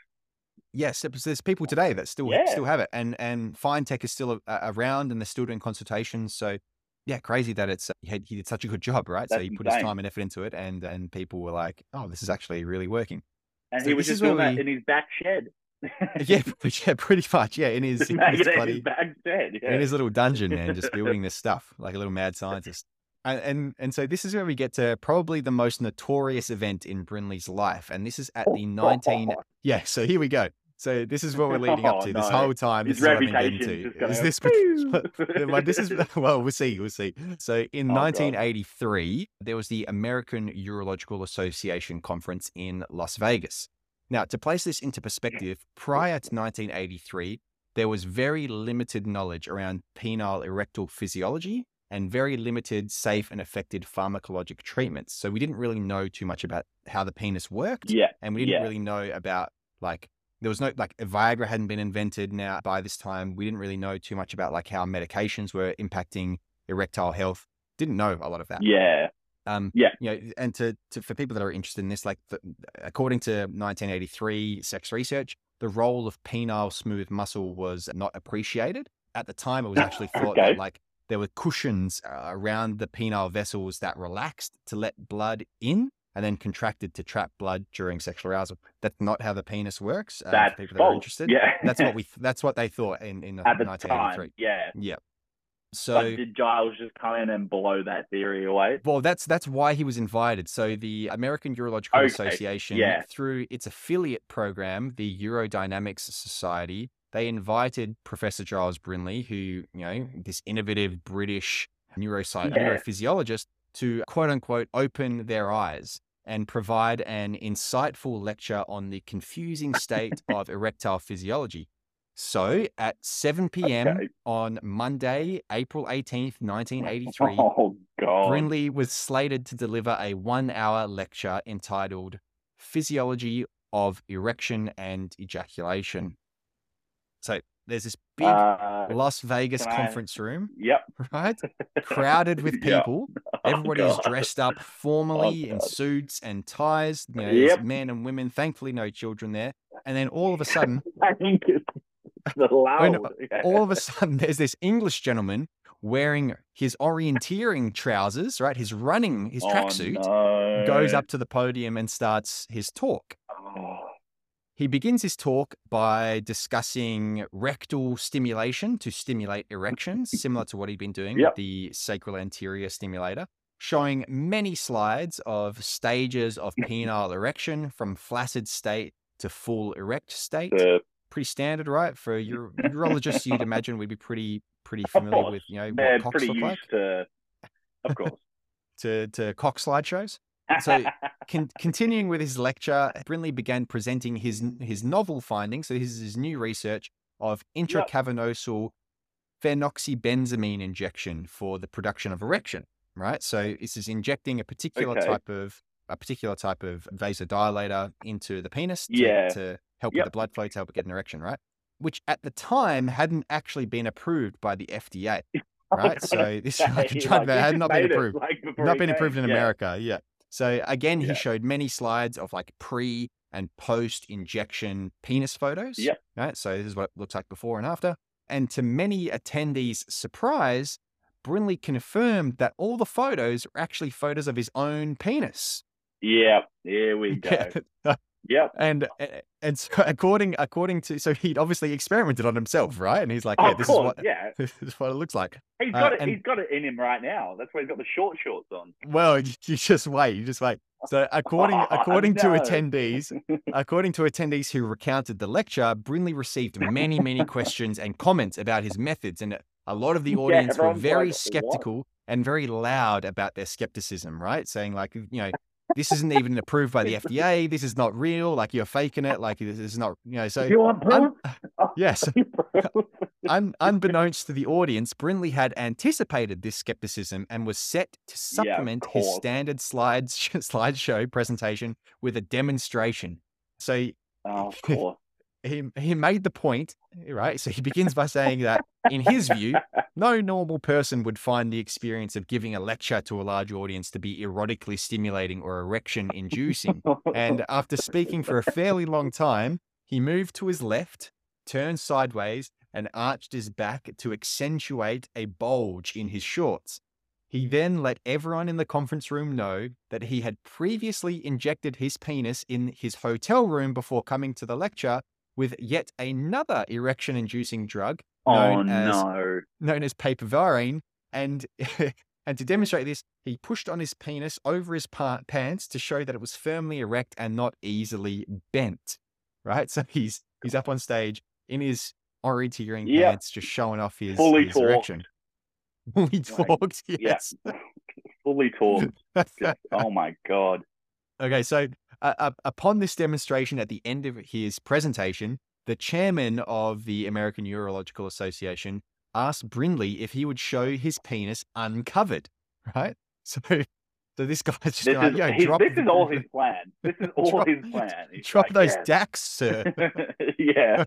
Speaker 1: Yes, there's people today that still
Speaker 6: Yeah.
Speaker 1: still have it, and and FineTech is still a, around, and they're still doing consultations. So, yeah, crazy that it's he, had, he did such a good job, right? so he put his time and effort into it, and and people were like, "Oh, this is actually really working."
Speaker 6: And
Speaker 1: So
Speaker 6: he was just doing that
Speaker 1: we-
Speaker 6: in his back shed.
Speaker 1: yeah, pretty- yeah, pretty much. Yeah, in his, in his bloody
Speaker 6: his back shed. Yeah.
Speaker 1: in his little dungeon, man, just building this stuff like a little mad scientist. And, and and so this is where we get to probably the most notorious event in Brindley's life, and this is at the 19 Yeah, so here we go. So this is what we're leading up
Speaker 6: Oh,
Speaker 1: to this
Speaker 6: no.
Speaker 1: whole time.
Speaker 6: His
Speaker 1: This is what I've been getting
Speaker 6: reputation
Speaker 1: to.
Speaker 6: just
Speaker 1: Is this this is well, we'll see, we'll see. So in
Speaker 6: Oh, God.
Speaker 1: 1983, there was the American Urological Association conference in Las Vegas. Now, to place this into perspective, prior to 1983, there was very limited knowledge around penile erectile physiology and very limited safe and effective pharmacologic treatments. So we didn't really know too much about how the penis worked
Speaker 6: Yeah.
Speaker 1: and we didn't
Speaker 6: Yeah.
Speaker 1: really know about like there was no like Viagra hadn't been invented now by this time. We didn't really know too much about like how medications were impacting erectile health. Didn't know a lot of that.
Speaker 6: Yeah.
Speaker 1: Um,
Speaker 6: Yeah.
Speaker 1: You know, and to, to for people that are interested in this, like the, according to 1983 sex research, the role of penile smooth muscle was not appreciated at the time. It was actually thought
Speaker 6: Okay.
Speaker 1: that like there were cushions uh, around the penile vessels that relaxed to let blood in and then contracted to trap blood during sexual arousal. That's not how the penis works. Uh,
Speaker 6: That's
Speaker 1: people that are interested,
Speaker 6: Yeah.
Speaker 1: that's what we that's what they thought in in
Speaker 6: At the
Speaker 1: 1983.
Speaker 6: time. Yeah.
Speaker 1: Yeah.
Speaker 6: but
Speaker 1: So
Speaker 6: did Giles just come in and blow that theory away?
Speaker 1: well, that's that's why he was invited. So the American Urological
Speaker 6: Okay,
Speaker 1: Association,
Speaker 6: yeah.
Speaker 1: through its affiliate program, the Urodynamics Society, they invited Professor Giles Brindley, who you know this innovative British
Speaker 6: Yeah.
Speaker 1: neurophysiologist, to quote unquote open their eyes and provide an insightful lecture on the confusing state of erectile physiology. So at 7 p.m.
Speaker 6: Okay.
Speaker 1: on Monday, April 18th, 1983,
Speaker 6: Oh God.
Speaker 1: Brindley was slated to deliver a one hour lecture entitled Physiology of Erection and Ejaculation. So there's this big
Speaker 6: Uh,
Speaker 1: Las Vegas
Speaker 6: can I-
Speaker 1: conference room,
Speaker 6: yep.
Speaker 1: right? Crowded with
Speaker 6: Yeah.
Speaker 1: people.
Speaker 6: Oh,
Speaker 1: Everybody is dressed up formally in suits and ties. You know,
Speaker 6: Yep.
Speaker 1: men and women. Thankfully, no children there. And then all of a sudden,
Speaker 6: I think it's the.
Speaker 1: When
Speaker 6: yeah.
Speaker 1: all of a sudden there's this English gentleman wearing his orienteering trousers, right? His running, his
Speaker 6: Oh,
Speaker 1: tracksuit,
Speaker 6: no.
Speaker 1: goes up to the podium and starts his talk.
Speaker 6: Oh,
Speaker 1: He begins his talk by discussing rectal stimulation to stimulate erections, mm-hmm. similar to what he'd been doing
Speaker 6: Yep.
Speaker 1: with the sacral anterior stimulator, showing many slides of stages of mm-hmm. penile erection from flaccid state to full erect state.
Speaker 6: the,
Speaker 1: Pretty standard, right? For your urologists, you'd imagine we'd be pretty pretty familiar with, you know,
Speaker 6: they're
Speaker 1: what cocks
Speaker 6: pretty
Speaker 1: look
Speaker 6: used
Speaker 1: like
Speaker 6: to. Of course.
Speaker 1: to, to cock slideshows. So con- continuing with his lecture, Brindley began presenting his his novel findings. So this is his new research of intracavernosal phenoxybenzamine injection for the production of erection. Right. So this is injecting a particular
Speaker 6: Okay.
Speaker 1: type of a particular type of vasodilator into the penis to,
Speaker 6: Yeah.
Speaker 1: to help
Speaker 6: Yep.
Speaker 1: with the blood flow to help it get an erection. Right. Which at the time hadn't actually been approved by the FDA. Right. So this is like a
Speaker 6: Say,
Speaker 1: drug that had not been
Speaker 6: it,
Speaker 1: approved
Speaker 6: like,
Speaker 1: not been approved in
Speaker 6: Yeah.
Speaker 1: America. Yeah. So again, he
Speaker 6: Yeah.
Speaker 1: showed many slides of like pre and post injection penis photos.
Speaker 6: Yeah.
Speaker 1: Right. So this is what it looks like before and after. And to many attendees' surprise, Brindley confirmed that all the photos are actually photos of his own penis.
Speaker 6: Yeah. Here we go. Yep.
Speaker 1: and eh, and so according according to so he'd obviously experimented on himself, right? And he's like, yeah,
Speaker 6: of
Speaker 1: this
Speaker 6: course.
Speaker 1: is what
Speaker 6: yeah.
Speaker 1: this is what it looks like.
Speaker 6: He's
Speaker 1: Uh,
Speaker 6: got it.
Speaker 1: and-
Speaker 6: He's got it in him right now. That's why he's got the short shorts on.
Speaker 1: Well, you you just wait. You just wait. So according
Speaker 6: Oh,
Speaker 1: according to attendees, according to attendees who recounted the lecture, Brindley received many, many questions and comments about his methods, and a lot of the
Speaker 6: Yeah,
Speaker 1: audience were very
Speaker 6: like, "What?"
Speaker 1: skeptical and very loud about their skepticism. Right, saying like, you know, this isn't even approved by the FDA. This is not real. Like you're faking it. Like this is not, you know. So
Speaker 6: you want
Speaker 1: un-
Speaker 6: proof? Oh,
Speaker 1: yes. Un- unbeknownst to the audience, Brindley had anticipated this skepticism and was set to
Speaker 6: Yeah,
Speaker 1: supplement his standard slides slideshow presentation with a demonstration. So
Speaker 6: Oh, of course.
Speaker 1: He he made the point, eh, right? So he begins by saying that in his view, no normal person would find the experience of giving a lecture to a large audience to be erotically stimulating or erection inducing. And after speaking for a fairly long time, he moved to his left, turned sideways, and arched his back to accentuate a bulge in his shorts. He then let everyone in the conference room know that he had previously injected his penis in his hotel room before coming to the lecture with yet another erection inducing drug
Speaker 6: oh
Speaker 1: known as
Speaker 6: no.
Speaker 1: known as papaverine, and and to demonstrate this, he pushed on his penis over his pa- pants to show that it was firmly erect and not easily bent. Right, so he's he's up on stage in his orienteering
Speaker 6: Yeah.
Speaker 1: pants, just showing off his,
Speaker 6: Fully
Speaker 1: his erection. Fully talked,
Speaker 6: yeah.
Speaker 1: yes.
Speaker 6: Fully torqued. Just, oh my god.
Speaker 1: Okay, so uh, upon this demonstration at the end of his presentation, the chairman of the American Urological Association asked Brindley if he would show his penis uncovered. Right, so so this guy's just
Speaker 6: This
Speaker 1: going,
Speaker 6: is,
Speaker 1: "Yo,
Speaker 6: his,
Speaker 1: drop,
Speaker 6: this is all his plan. This is all
Speaker 1: Drop-
Speaker 6: his plan. He's
Speaker 1: drop
Speaker 6: like,
Speaker 1: those dacks, sir."
Speaker 6: yeah.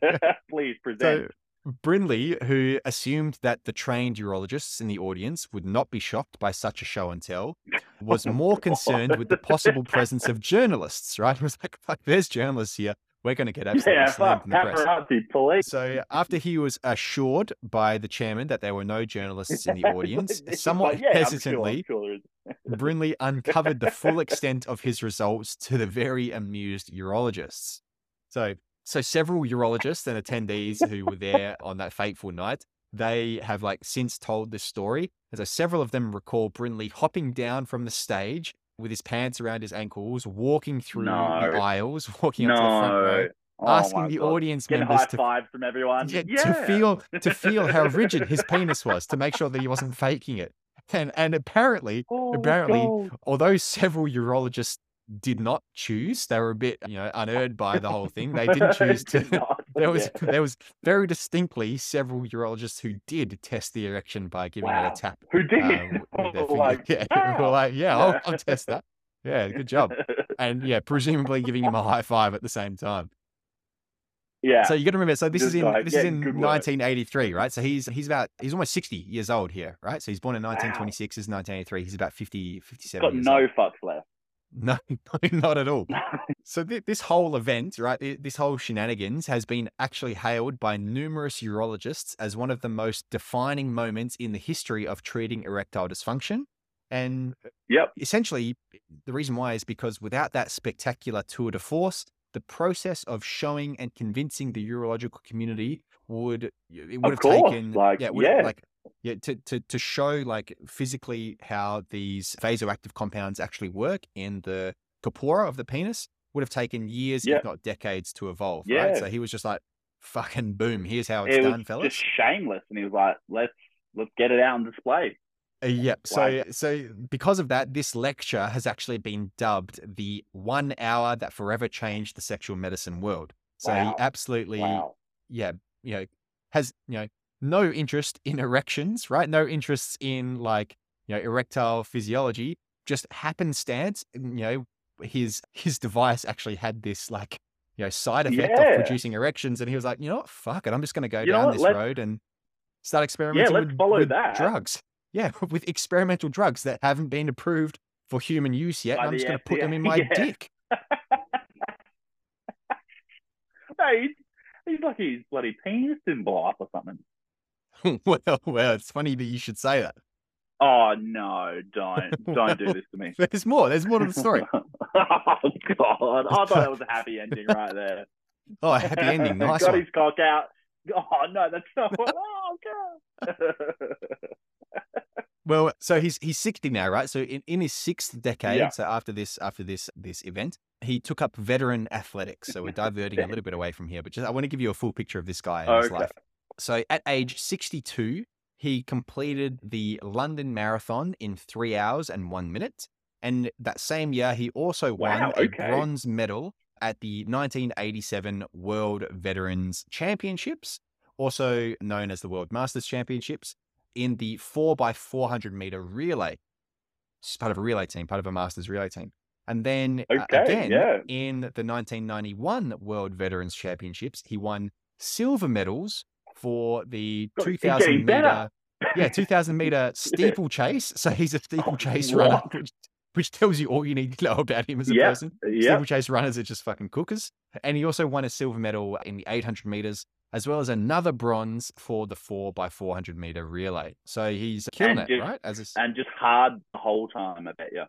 Speaker 6: Please
Speaker 1: So
Speaker 6: present.
Speaker 1: Brindley, who assumed that the trained urologists in the audience would not be shocked by such a show and tell, was
Speaker 6: Oh,
Speaker 1: more concerned with the possible presence of journalists, right? He was like, fuck, there's journalists here. We're going to get absolutely
Speaker 6: yeah,
Speaker 1: slammed in the press.
Speaker 6: police.
Speaker 1: So after he was assured by the chairman that there were no journalists in the audience, somewhat
Speaker 6: like, yeah, sure,
Speaker 1: hesitantly,
Speaker 6: sure.
Speaker 1: Brindley uncovered the full extent of his results to the very amused urologists. So, so several urologists and attendees who were there on that fateful night, they have like since told this story. And so several of them recall brindley hopping down from the stage with his pants around his ankles, walking through
Speaker 6: No.
Speaker 1: the aisles, walking up to the front row,
Speaker 6: Oh
Speaker 1: asking the
Speaker 6: God.
Speaker 1: audience
Speaker 6: Getting
Speaker 1: members to
Speaker 6: fives from everyone.
Speaker 1: yeah,
Speaker 6: Yeah,
Speaker 1: to feel to feel how rigid his penis was to make sure that he wasn't faking it. And and apparently,
Speaker 6: Oh,
Speaker 1: apparently,
Speaker 6: God.
Speaker 1: although several urologists did not choose, they were a bit you know unerred by the whole thing. They didn't choose to.
Speaker 6: Did not,
Speaker 1: There was
Speaker 6: yeah.
Speaker 1: there was very distinctly several urologists who did test the erection by giving it a tap.
Speaker 6: Who did?
Speaker 1: their finger.
Speaker 6: like,
Speaker 1: yeah,
Speaker 6: "Ah!"
Speaker 1: were like, yeah, I'll, I'll test that. Yeah, good job. And yeah, presumably giving him a high five at the same time.
Speaker 6: yeah.
Speaker 1: So you got to remember. So this is in
Speaker 6: like,
Speaker 1: this is in
Speaker 6: good work.
Speaker 1: 1983, right? So he's he's about he's almost 60 years old here, right? So he's born in 1926, is 1983. He's about 50, 57
Speaker 6: got
Speaker 1: years
Speaker 6: no
Speaker 1: old.
Speaker 6: fucks left.
Speaker 1: No, not at all. So th- this whole event, right? thi- This whole shenanigans has been actually hailed by numerous urologists as one of the most defining moments in the history of treating erectile dysfunction. And
Speaker 6: Yep.
Speaker 1: essentially, the reason why is because without that spectacular tour de force, the process of showing and convincing the urological community would it would
Speaker 6: Of
Speaker 1: have
Speaker 6: course,
Speaker 1: taken
Speaker 6: like,
Speaker 1: yeah,
Speaker 6: yeah.
Speaker 1: have, like yeah to, to to show like physically how these vasoactive compounds actually work in the corpora of the penis would have taken years
Speaker 6: Yeah.
Speaker 1: if not decades to evolve
Speaker 6: Yeah.
Speaker 1: right so he was just like fucking boom here's how it's
Speaker 6: it
Speaker 1: done
Speaker 6: was
Speaker 1: fellas
Speaker 6: just shameless, and he was like, "Let's let's get it out on display."
Speaker 1: Uh, yep. So, so because of that, this lecture has actually been dubbed the one hour that forever changed the sexual medicine world. So he absolutely,
Speaker 6: Wow.
Speaker 1: yeah, you know, has you know no interest in erections, right? No interests in like you know erectile physiology. Just happenstance, you know, his his device actually had this like you know side effect
Speaker 6: Yeah.
Speaker 1: of producing erections, and he was like, you know what, fuck it, I'm just going to go
Speaker 6: You
Speaker 1: down this
Speaker 6: let's-
Speaker 1: road and start experimenting
Speaker 6: let's
Speaker 1: with,
Speaker 6: follow
Speaker 1: with
Speaker 6: that.
Speaker 1: drugs. Yeah, with experimental drugs that haven't been approved for human use yet.
Speaker 6: By
Speaker 1: and I'm just going to put them in my
Speaker 6: yeah.
Speaker 1: dick.
Speaker 6: no, he's, he's like his bloody penis didn't blow up or something.
Speaker 1: well, well, it's funny that you should say that.
Speaker 6: Oh no! Don't don't do this to me.
Speaker 1: There's more. There's more to the story.
Speaker 6: oh god! I thought it was a happy ending right there.
Speaker 1: Oh, a happy ending. Nice
Speaker 6: Got
Speaker 1: one.
Speaker 6: his cock out. Oh no, that's not. Oh god!
Speaker 1: Well, so he's he's 60 now, right? So in, in his sixth decade,
Speaker 6: Yeah.
Speaker 1: so after this after this this event, he took up veteran athletics. So we're diverting a little bit away from here, but just I want to give you a full picture of this guy and his life. So at age 62, he completed the London Marathon in three hours and one minute. And that same year, he also won
Speaker 6: Wow,
Speaker 1: a bronze medal at the 1987 World Veterans Championships, also known as the World Masters Championships, in the 4x400 meter relay. It's part of a relay team, part of a Masters relay team. And then uh,
Speaker 6: Okay,
Speaker 1: again,
Speaker 6: yeah.
Speaker 1: in the 1991 World Veterans Championships, he won silver medals for the
Speaker 6: God,
Speaker 1: 2000 meter, yeah, 2000 meter steeplechase. So he's a steeplechase
Speaker 6: Oh,
Speaker 1: runner, which, which tells you all you need to know about him as a
Speaker 6: Yeah,
Speaker 1: person.
Speaker 6: Yeah.
Speaker 1: Steeplechase runners are just fucking cookers. And he also won a silver medal in the 800 meters, as well as another bronze for the 4 by 400 meter relay. So he's killing
Speaker 6: And
Speaker 1: it,
Speaker 6: just-
Speaker 1: right? As a,
Speaker 6: And just hard the whole time, I bet you.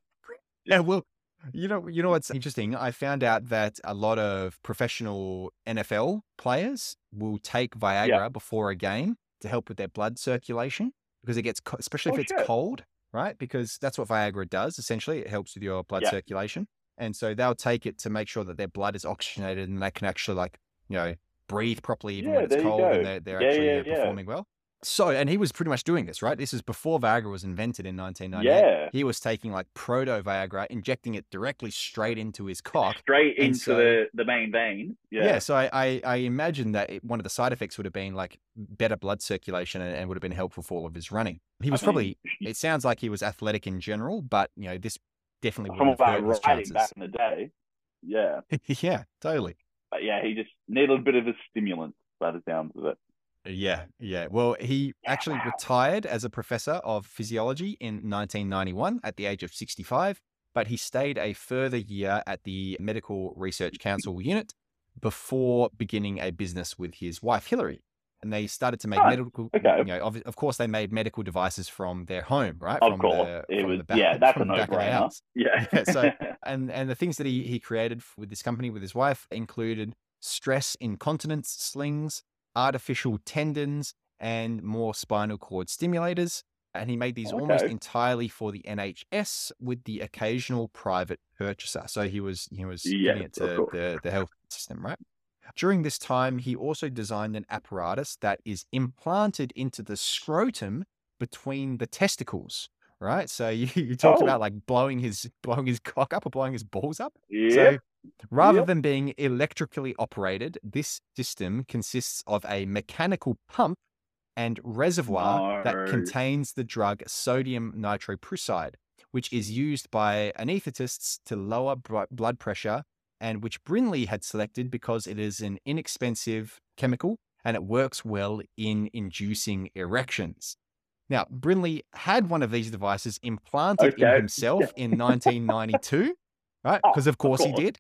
Speaker 1: yeah, well, you know, you know what's interesting? I found out that a lot of professional NFL players will take Viagra before a game to help with their blood circulation because it gets, co- especially if
Speaker 6: Oh,
Speaker 1: it's
Speaker 6: shit.
Speaker 1: cold, right? Because that's what Viagra does. Essentially, it helps with your blood
Speaker 6: Yeah.
Speaker 1: circulation, and so they'll take it to make sure that their blood is oxygenated and they can actually, like, you know, breathe properly even
Speaker 6: Yeah,
Speaker 1: when it's cold and they're, they're
Speaker 6: Yeah,
Speaker 1: actually
Speaker 6: yeah, yeah.
Speaker 1: performing well. So, and he was pretty much doing this, right? This is before Viagra was invented in 1998
Speaker 6: Yeah.
Speaker 1: he was taking like proto Viagra, injecting it directly straight into his cock.
Speaker 6: Straight
Speaker 1: And
Speaker 6: into
Speaker 1: so-
Speaker 6: the, the main vein.
Speaker 1: Yeah.
Speaker 6: Yeah.
Speaker 1: so I, I, I imagine that it, one of the side effects would have been like better blood circulation and, and would have been helpful for all of his running. He was
Speaker 6: I
Speaker 1: probably,
Speaker 6: mean,
Speaker 1: it sounds like he was athletic in general, but you know, this definitely wouldn't have hurt his chances.
Speaker 6: back in the day. Yeah.
Speaker 1: yeah, totally.
Speaker 6: But yeah, he just needed a bit of a stimulant by the sounds of it.
Speaker 1: Yeah, yeah. Well, he actually retired as a professor of physiology in 1991 at the age of 65, but he stayed a further year at the Medical Research Council unit before beginning a business with his wife, Hillary. And they started to make
Speaker 6: Oh,
Speaker 1: medical,
Speaker 6: okay.
Speaker 1: you know, of, of course, they made medical devices from their home, right?
Speaker 6: Of
Speaker 1: from
Speaker 6: course.
Speaker 1: the,
Speaker 6: it
Speaker 1: from
Speaker 6: was
Speaker 1: the back,
Speaker 6: yeah, that's a no
Speaker 1: back of the
Speaker 6: brainer.
Speaker 1: house
Speaker 6: Yeah.
Speaker 1: Yeah, so- and and the things that he he created with this company with his wife included stress incontinence slings, artificial tendons, and more spinal cord stimulators. And he made these almost entirely for the NHS with the occasional private purchaser. So he was he was
Speaker 6: Yeah,
Speaker 1: giving it to
Speaker 6: course.
Speaker 1: the, the health system, right? During this time, he also designed an apparatus that is implanted into the scrotum between the testicles. Right, so you, you talked
Speaker 6: Oh.
Speaker 1: about like blowing his blowing his cock up or blowing his balls up.
Speaker 6: yeah.
Speaker 1: So rather
Speaker 6: Yep.
Speaker 1: than being electrically operated, this system consists of a mechanical pump and reservoir that contains the drug sodium nitroprusside, which is used by anesthetists to lower br- blood pressure and which Brindley had selected because it is an inexpensive chemical and it works well in inducing erections. Now, Brindley had one of these devices implanted in himself in 1992, right?
Speaker 6: Oh,
Speaker 1: Because of course he did.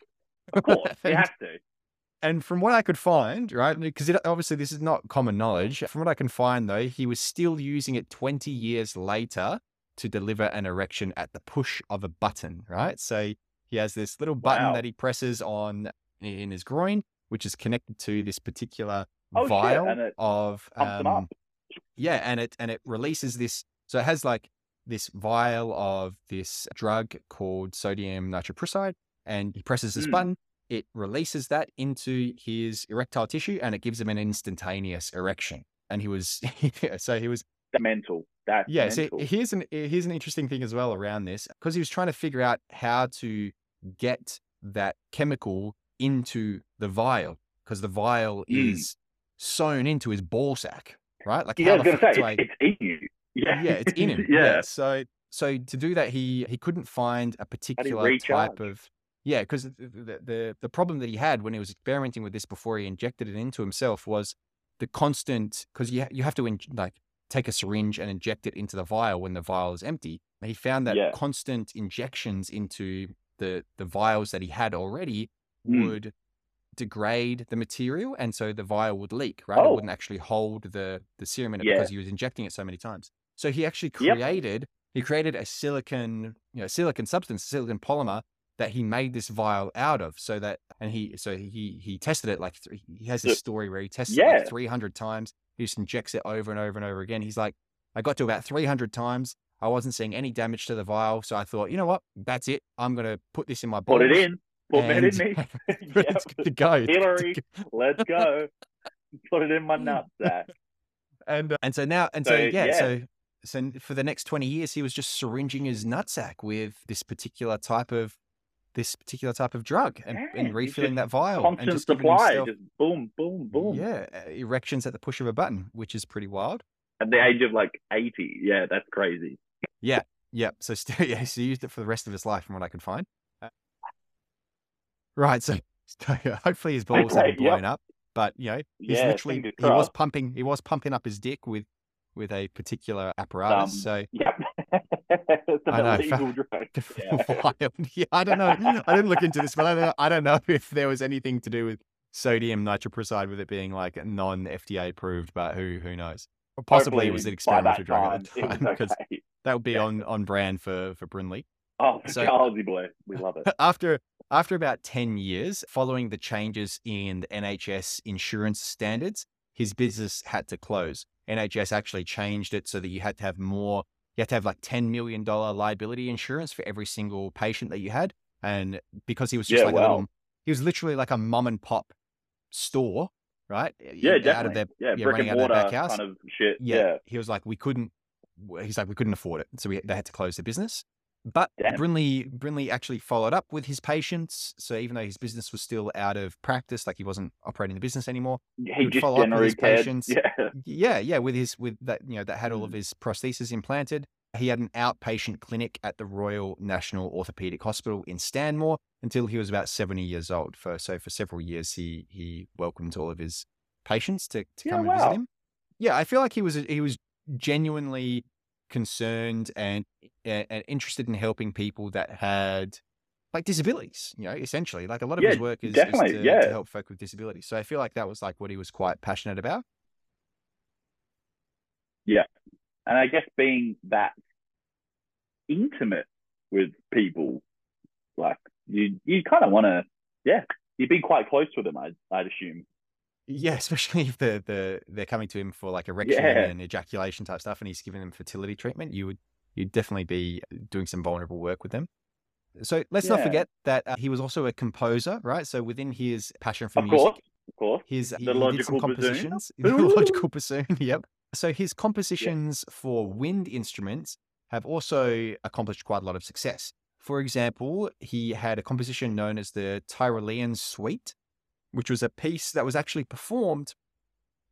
Speaker 6: Of course, you
Speaker 1: And-
Speaker 6: have to.
Speaker 1: and from what I could find, right, because obviously this is not common knowledge. From what I can find, though, he was still using it 20 years later to deliver an erection at the push of a button, right? So he has this little button
Speaker 6: Wow.
Speaker 1: that he presses on in his groin, which is connected to this particular
Speaker 6: Oh, shit,
Speaker 1: vial
Speaker 6: and it
Speaker 1: of
Speaker 6: Pumps them up.
Speaker 1: um, yeah, and it and it releases this. So it has like this vial of this drug called sodium nitroprusside, and he presses this
Speaker 6: Mm.
Speaker 1: button. It releases that into his erectile tissue, and it gives him an instantaneous erection. And he was so he was
Speaker 6: mental. That's
Speaker 1: yeah. So here's an here's an interesting thing as well around this because he was trying to figure out how to get that chemical into the vial because the vial
Speaker 6: Mm.
Speaker 1: is sewn into his ball sack, right? Like
Speaker 6: yeah, I was gonna say
Speaker 1: do I-
Speaker 6: it's, in you. Yeah,
Speaker 1: yeah, it's in him.
Speaker 6: yeah.
Speaker 1: So so to do that, he he couldn't find a particular type of yeah, because the, the the problem that he had when he was experimenting with this before he injected it into himself was the constant because you you have to in, like take a syringe and inject it into the vial when the vial is empty. He found that
Speaker 6: Yeah.
Speaker 1: constant injections into the the vials that he had already
Speaker 6: Mm.
Speaker 1: would degrade the material and so the vial would leak right it
Speaker 6: Oh.
Speaker 1: wouldn't actually hold the the serum in it
Speaker 6: Yeah.
Speaker 1: because he was injecting it so many times so he actually
Speaker 6: Yep.
Speaker 1: created he created a silicon you know silicon substance silicon polymer that he made this vial out of so that and he so he he tested it like three, he has this story where he tested it
Speaker 6: Yeah.
Speaker 1: like 300 times he just injects it over and over and over again he's like i got to about 300 times I wasn't seeing any damage to the vial. So I thought, you know what? That's it. I'm going to put this in my
Speaker 6: Put it in. Put it in me.
Speaker 1: it's
Speaker 6: Yep.
Speaker 1: good to go. It's good to
Speaker 6: Hillary, let's go. Put it in my nutsack.
Speaker 1: And uh, and so now and
Speaker 6: So,
Speaker 1: so yeah,
Speaker 6: yeah.
Speaker 1: so so for the next 20 years he was just syringing his nutsack with this particular type of this particular type of drug and,
Speaker 6: Yeah,
Speaker 1: and refilling
Speaker 6: just
Speaker 1: that vial and just giving
Speaker 6: supply.
Speaker 1: himself-
Speaker 6: Just boom, boom, boom.
Speaker 1: yeah, uh, erections at the push of a button, which is pretty wild.
Speaker 6: At the age of like 80. Yeah, that's crazy.
Speaker 1: Yeah yeah. So still, yeah, so he used it for the rest of his life, from what I could find. Right. So, so hopefully his balls haven't
Speaker 6: Yep.
Speaker 1: blown up, but you know, he's
Speaker 6: Yeah,
Speaker 1: literally he was pumping he was pumping up his dick with with a particular apparatus.
Speaker 6: Um,
Speaker 1: so
Speaker 6: Yep.
Speaker 1: I know,
Speaker 6: drug. Yeah.
Speaker 1: Yeah, I don't know. I didn't look into this, but I don't know, I don't know if there was anything to do with sodium nitroprusside with it being like non FDA approved, but who who knows? Or possibly it was an
Speaker 6: Hopefully, by that
Speaker 1: experimental drug at the
Speaker 6: time, it
Speaker 1: time
Speaker 6: was
Speaker 1: because
Speaker 6: okay.
Speaker 1: that would be
Speaker 6: Yeah.
Speaker 1: on on brand for for Brindley.
Speaker 6: Oh,
Speaker 1: So-
Speaker 6: Charlesy boy. We love it.
Speaker 1: after after about 10 years following the changes in the NHS insurance standards, his business had to close. NHS actually changed it so that you had to have more you had to have like 10 million dollar liability insurance for every single patient that you had and because he was just
Speaker 6: Yeah,
Speaker 1: like a little he was literally like a mum and pop store, right?
Speaker 6: Yeah,
Speaker 1: Out of
Speaker 6: definitely.
Speaker 1: their
Speaker 6: yeah,
Speaker 1: yeah,
Speaker 6: brick
Speaker 1: running
Speaker 6: and
Speaker 1: of
Speaker 6: mortar
Speaker 1: back house.
Speaker 6: kind of shit.
Speaker 1: yeah,
Speaker 6: Yeah.
Speaker 1: he was like we couldn't he's like we couldn't afford it so we, they had to close the business but
Speaker 6: Damn.
Speaker 1: brindley brindley actually followed up with his patients so even though his business was still out of practice like he wasn't operating the business anymore
Speaker 6: He
Speaker 1: would
Speaker 6: just
Speaker 1: follow up with his
Speaker 6: cared.
Speaker 1: patients.
Speaker 6: Yeah.
Speaker 1: yeah yeah with his with that you know that had all of
Speaker 6: Mm.
Speaker 1: his prosthesis implanted he had an outpatient clinic at the royal national orthopedic hospital in stanmore until he was about 70 years old for so for several years he he welcomed all of his patients to, to
Speaker 6: Yeah,
Speaker 1: come and visit him yeah i feel like he was he was genuinely concerned and and, interested in helping people that had like disabilities you know essentially like a lot of his work is, is
Speaker 6: definitely,
Speaker 1: to,
Speaker 6: yeah.
Speaker 1: to help folk with disabilities so i feel like that was like what he was quite passionate about Yeah.
Speaker 6: And I guess being that intimate with people, like you, you kind of want to, yeah, you'd be quite close with them. I'd, I'd assume.
Speaker 1: Yeah, especially if the the they're coming to him for like erection
Speaker 6: Yeah.
Speaker 1: and ejaculation type stuff, and he's giving them fertility treatment. You would you'd definitely be doing some vulnerable work with them. So let's not forget that uh, he was also a composer, right? So within his passion for
Speaker 6: Of
Speaker 1: music,
Speaker 6: course, of course.
Speaker 1: his he,
Speaker 6: The
Speaker 1: he did some
Speaker 6: bassoon.
Speaker 1: compositions. The logical bassoon, yep. So his compositions for wind instruments have also accomplished quite a lot of success. For example, he had a composition known as the Tyrolean Suite, which was a piece that was actually performed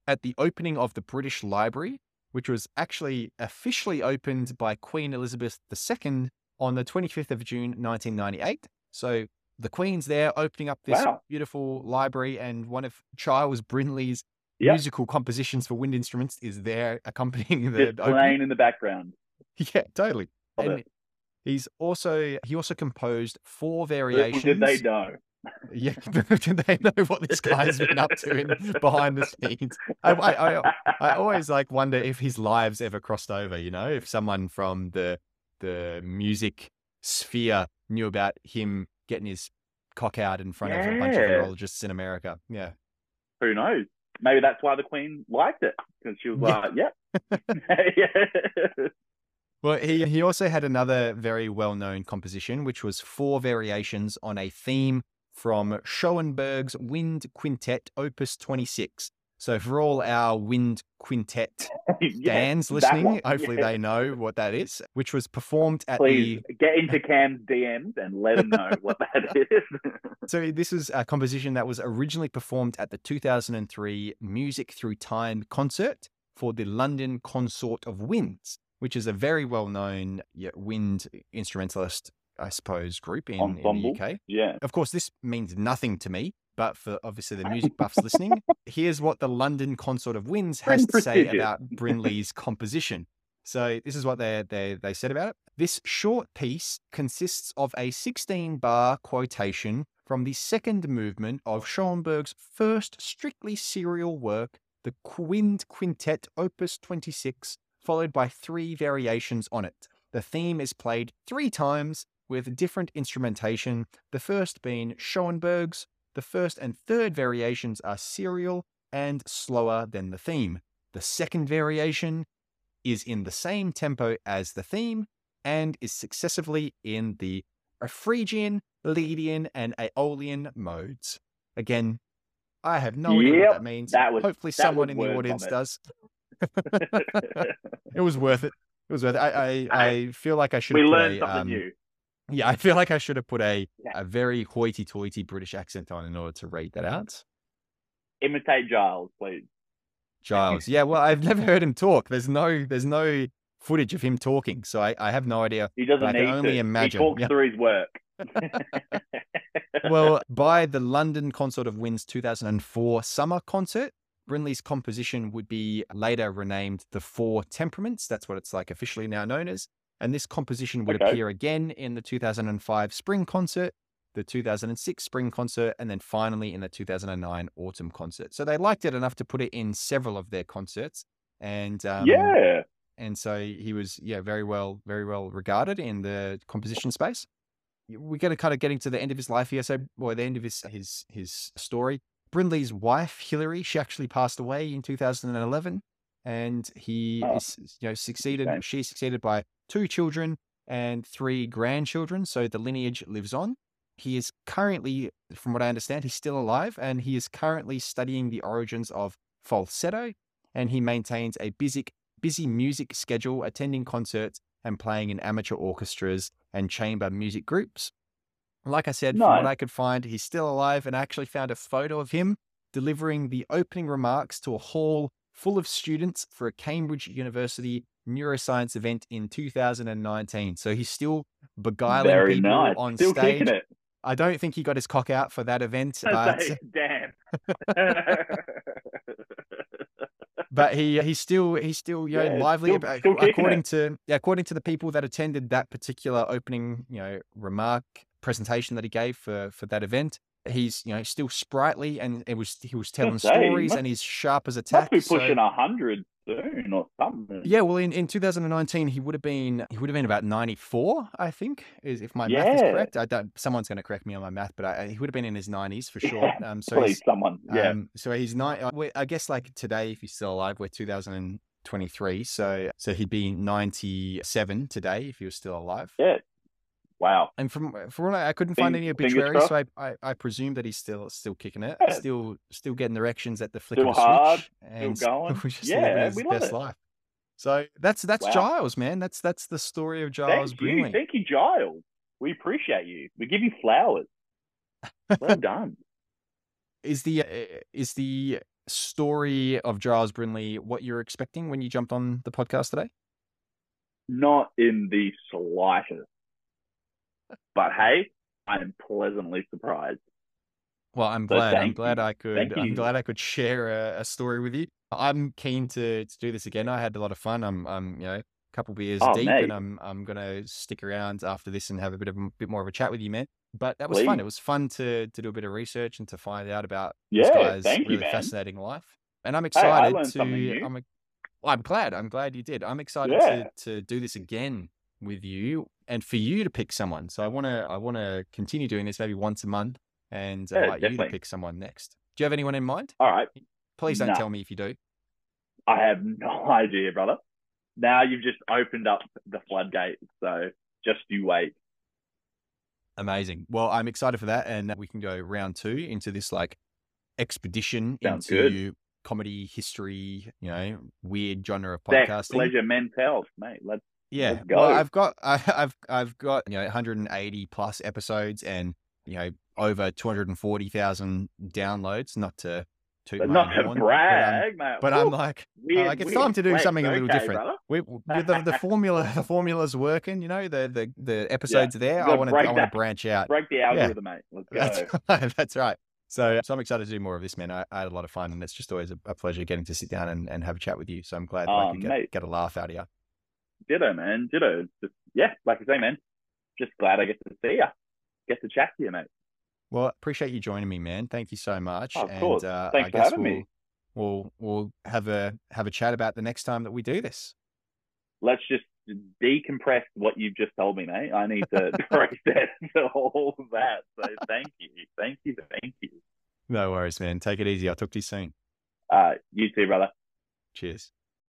Speaker 1: at the opening of the British Library, which was actually officially opened by Queen Elizabeth II on the 25th of June 1998. So the Queen's there opening up this
Speaker 6: Wow.
Speaker 1: beautiful library, and one of Charles Brindley's
Speaker 6: Yep.
Speaker 1: musical compositions for wind instruments is there accompanying the
Speaker 6: Just
Speaker 1: opening.
Speaker 6: playing in the background.
Speaker 1: Yeah, totally.
Speaker 6: Love
Speaker 1: and
Speaker 6: it.
Speaker 1: he's also he also composed four
Speaker 6: Little
Speaker 1: variations.
Speaker 6: did they know.
Speaker 1: Yeah, did they know what this guy's been up to in, behind the scenes? I, I, I, always like wonder if his lives ever crossed over. You know, if someone from the the music sphere knew about him getting his cock out in front of a bunch of neurologists in America. Yeah,
Speaker 6: Who knows? Maybe that's why the Queen liked it because she was
Speaker 1: Yeah.
Speaker 6: like, "Yep, yeah.
Speaker 1: Well, he he also had another very well known composition, which was four variations on a theme from Schoenberg's Wind Quintet, Opus 26. So for all our wind quintet fans
Speaker 6: that
Speaker 1: listening, hopefully
Speaker 6: yeah.
Speaker 1: they know what that is, which was performed at
Speaker 6: Please get into Cam's DMs and let him know what that is.
Speaker 1: So this is a composition that was originally performed at the 2003 Music Through Time concert for the London Consort of Winds, which is a very well known wind instrumentalist, I suppose, group in, in the UK.
Speaker 6: yeah.
Speaker 1: Of course, this means nothing to me, but for obviously the music buffs listening, here's what the London Consort of Winds has to say about Brindley's composition. So this is what they, they, they said about it. This short piece consists of a 16 bar quotation from the second movement of Schoenberg's first strictly serial work, the Wind Quintet Opus 26, followed by three variations on it. The theme is played three times with different instrumentation, the first being Schoenberg's. The first and third variations are serial and slower than the theme. The second variation is in the same tempo as the theme and is successively in the Phrygian, Lydian, and Aeolian modes. Again, I have no idea what that means.
Speaker 6: that was-
Speaker 1: Hopefully,
Speaker 6: that
Speaker 1: someone in the audience does. it was worth it. It was worth it. I, I, I feel like I should
Speaker 6: we
Speaker 1: have put
Speaker 6: learned something
Speaker 1: um,
Speaker 6: new.
Speaker 1: Yeah, I feel like I should have put a,
Speaker 6: Yeah.
Speaker 1: a very hoity-toity British accent on in order to read that out.
Speaker 6: Imitate Giles, please.
Speaker 1: Giles. Yeah, well, I've never heard him talk. There's no there's no footage of him talking, so I, I have no idea.
Speaker 6: He doesn't
Speaker 1: I can
Speaker 6: need
Speaker 1: only
Speaker 6: to.
Speaker 1: imagine,
Speaker 6: He talks
Speaker 1: yeah.
Speaker 6: through his work.
Speaker 1: Well, by the London Consort of Winds 2004 summer concert, Brindley's composition would be later renamed the Four Temperaments. That's what it's like officially now known as. And this composition would
Speaker 6: Okay.
Speaker 1: appear again in the 2005 spring concert, the 2006 spring concert, and then finally in the 2009 autumn concert. So they liked it enough to put it in several of their concerts. And um,
Speaker 6: yeah.
Speaker 1: and so he was yeah very well very well regarded in the composition space we're going to kind of getting to the end of his life here so or the end of his his his story brindley's wife hillary she actually passed away in 2011 and he
Speaker 6: Oh,
Speaker 1: is you know succeeded she's succeeded by two children and three grandchildren so the lineage lives on he is currently from what i understand he's still alive and he is currently studying the origins of falsetto and he maintains a busy busy music schedule, attending concerts and playing in amateur orchestras and chamber music groups. Like I said, from what I could find, he's still alive and I actually found a photo of him delivering the opening remarks to a hall full of students for a Cambridge University neuroscience event in 2019. So he's still beguiling
Speaker 6: Very
Speaker 1: people
Speaker 6: nice.
Speaker 1: on
Speaker 6: Still
Speaker 1: stage. I don't think he got his cock out for that event, but
Speaker 6: Say, Damn.
Speaker 1: but he he's still he's still you know
Speaker 6: Yeah,
Speaker 1: lively
Speaker 6: still- still
Speaker 1: according to yeah, according to the people that attended that particular opening you know remark presentation that he gave for for that event he's you know still sprightly and it was he was telling
Speaker 6: say, he
Speaker 1: stories
Speaker 6: must-
Speaker 1: and he's sharp as a
Speaker 6: Must
Speaker 1: tack
Speaker 6: be pushing a hundred soon or something.
Speaker 1: yeah well in, in 2019 he would have been he would have been about 94 i think is if my math is correct i don't someone's going to correct me on my math but I, he would have been in his 90s for sure um so
Speaker 6: Please, someone. Yeah.
Speaker 1: um, so he's not. uh, I guess like today, if he's still alive, we're 2023. So so he'd be 97 today if he was still alive.
Speaker 6: yeah. Wow.
Speaker 1: And from from what I, I couldn't find
Speaker 6: Fing-
Speaker 1: any obituaries, so I. I I presume that he's still still kicking it,
Speaker 6: Yeah.
Speaker 1: still still getting erections at the flick
Speaker 6: Still
Speaker 1: of a
Speaker 6: hard,
Speaker 1: switch, and
Speaker 6: going.
Speaker 1: we're just
Speaker 6: Yeah,
Speaker 1: his
Speaker 6: we love
Speaker 1: best
Speaker 6: it.
Speaker 1: life. So that's that's
Speaker 6: Wow.
Speaker 1: Giles, man. That's that's the story of Giles
Speaker 6: Thank you. Thank you, Giles. We appreciate you. We give you flowers. Well done.
Speaker 1: Is the uh, is the story of Giles Brindley what you're expecting when you jumped on the podcast today?
Speaker 6: Not in the slightest. But hey, I am pleasantly surprised.
Speaker 1: Well, I'm
Speaker 6: So
Speaker 1: glad. I'm glad
Speaker 6: you.
Speaker 1: I could.
Speaker 6: Thank
Speaker 1: I'm
Speaker 6: you.
Speaker 1: glad I could share a, a story with you. I'm keen to, to do this again. I had a lot of fun. I'm, I'm, you know, a couple beers
Speaker 6: Oh,
Speaker 1: deep,
Speaker 6: mate.
Speaker 1: and I'm, I'm gonna stick around after this and have a bit of a bit more of a chat with you, man. But that was fun. It was fun to to do a bit of research and to find out about this guy's
Speaker 6: thank you,
Speaker 1: really
Speaker 6: man.
Speaker 1: fascinating life. And I'm excited
Speaker 6: something
Speaker 1: to. I'm, a- well, I'm glad. I'm glad you did. I'm excited
Speaker 6: Yeah.
Speaker 1: to to do this again with you and for you to pick someone. So I want to I want to continue doing this maybe once a month and
Speaker 6: Yeah,
Speaker 1: invite you to pick someone next. Do you have anyone in mind?
Speaker 6: All right.
Speaker 1: Please don't tell me if you do.
Speaker 6: I have no idea, brother. Now you've just opened up the floodgates. So just you wait.
Speaker 1: Amazing. Well, I'm excited for that, and we can go round two into this like expedition
Speaker 6: Sounds
Speaker 1: into comedy history. You know, weird genre of
Speaker 6: Sex,
Speaker 1: podcasting.
Speaker 6: pleasure, mental health, mate. Let's
Speaker 1: Yeah.
Speaker 6: Let's
Speaker 1: Well. I've got I, I've I've got you know 180 plus episodes and you know over 240,000 downloads. Not to toot
Speaker 6: but not to
Speaker 1: horn, but,
Speaker 6: brag, mate.
Speaker 1: But, I'm like,
Speaker 6: weird,
Speaker 1: like, it's time to do something a little
Speaker 6: Okay,
Speaker 1: different. we, the, the formula, the formula's working. You know, the the the episodes are there. I want to I want to branch out.
Speaker 6: Break the algorithm, mate. Let's go.
Speaker 1: That's right. That's right. So, so I'm excited to do more of this, man. I, I had a lot of fun, and it's just always a, a pleasure getting to sit down and, and have a chat with you. So I'm glad that I
Speaker 6: Oh,
Speaker 1: could get, get a laugh out of you.
Speaker 6: Ditto, man. Ditto. Just, yeah, like I say, man. Just glad I get to see you. Get to chat to you, mate.
Speaker 1: Well, appreciate you joining me, man. Thank you so much.
Speaker 6: Oh, of
Speaker 1: and
Speaker 6: course.
Speaker 1: uh,
Speaker 6: Thanks
Speaker 1: I
Speaker 6: for
Speaker 1: guess
Speaker 6: having
Speaker 1: we'll,
Speaker 6: me.
Speaker 1: we'll we'll have a have a chat about the next time that we do this.
Speaker 6: Let's just decompress what you've just told me, mate. I need to process all of that. So thank you. Thank you. Thank you.
Speaker 1: No worries, man. Take it easy. I'll talk to you soon.
Speaker 6: Uh, you too, brother.
Speaker 1: Cheers.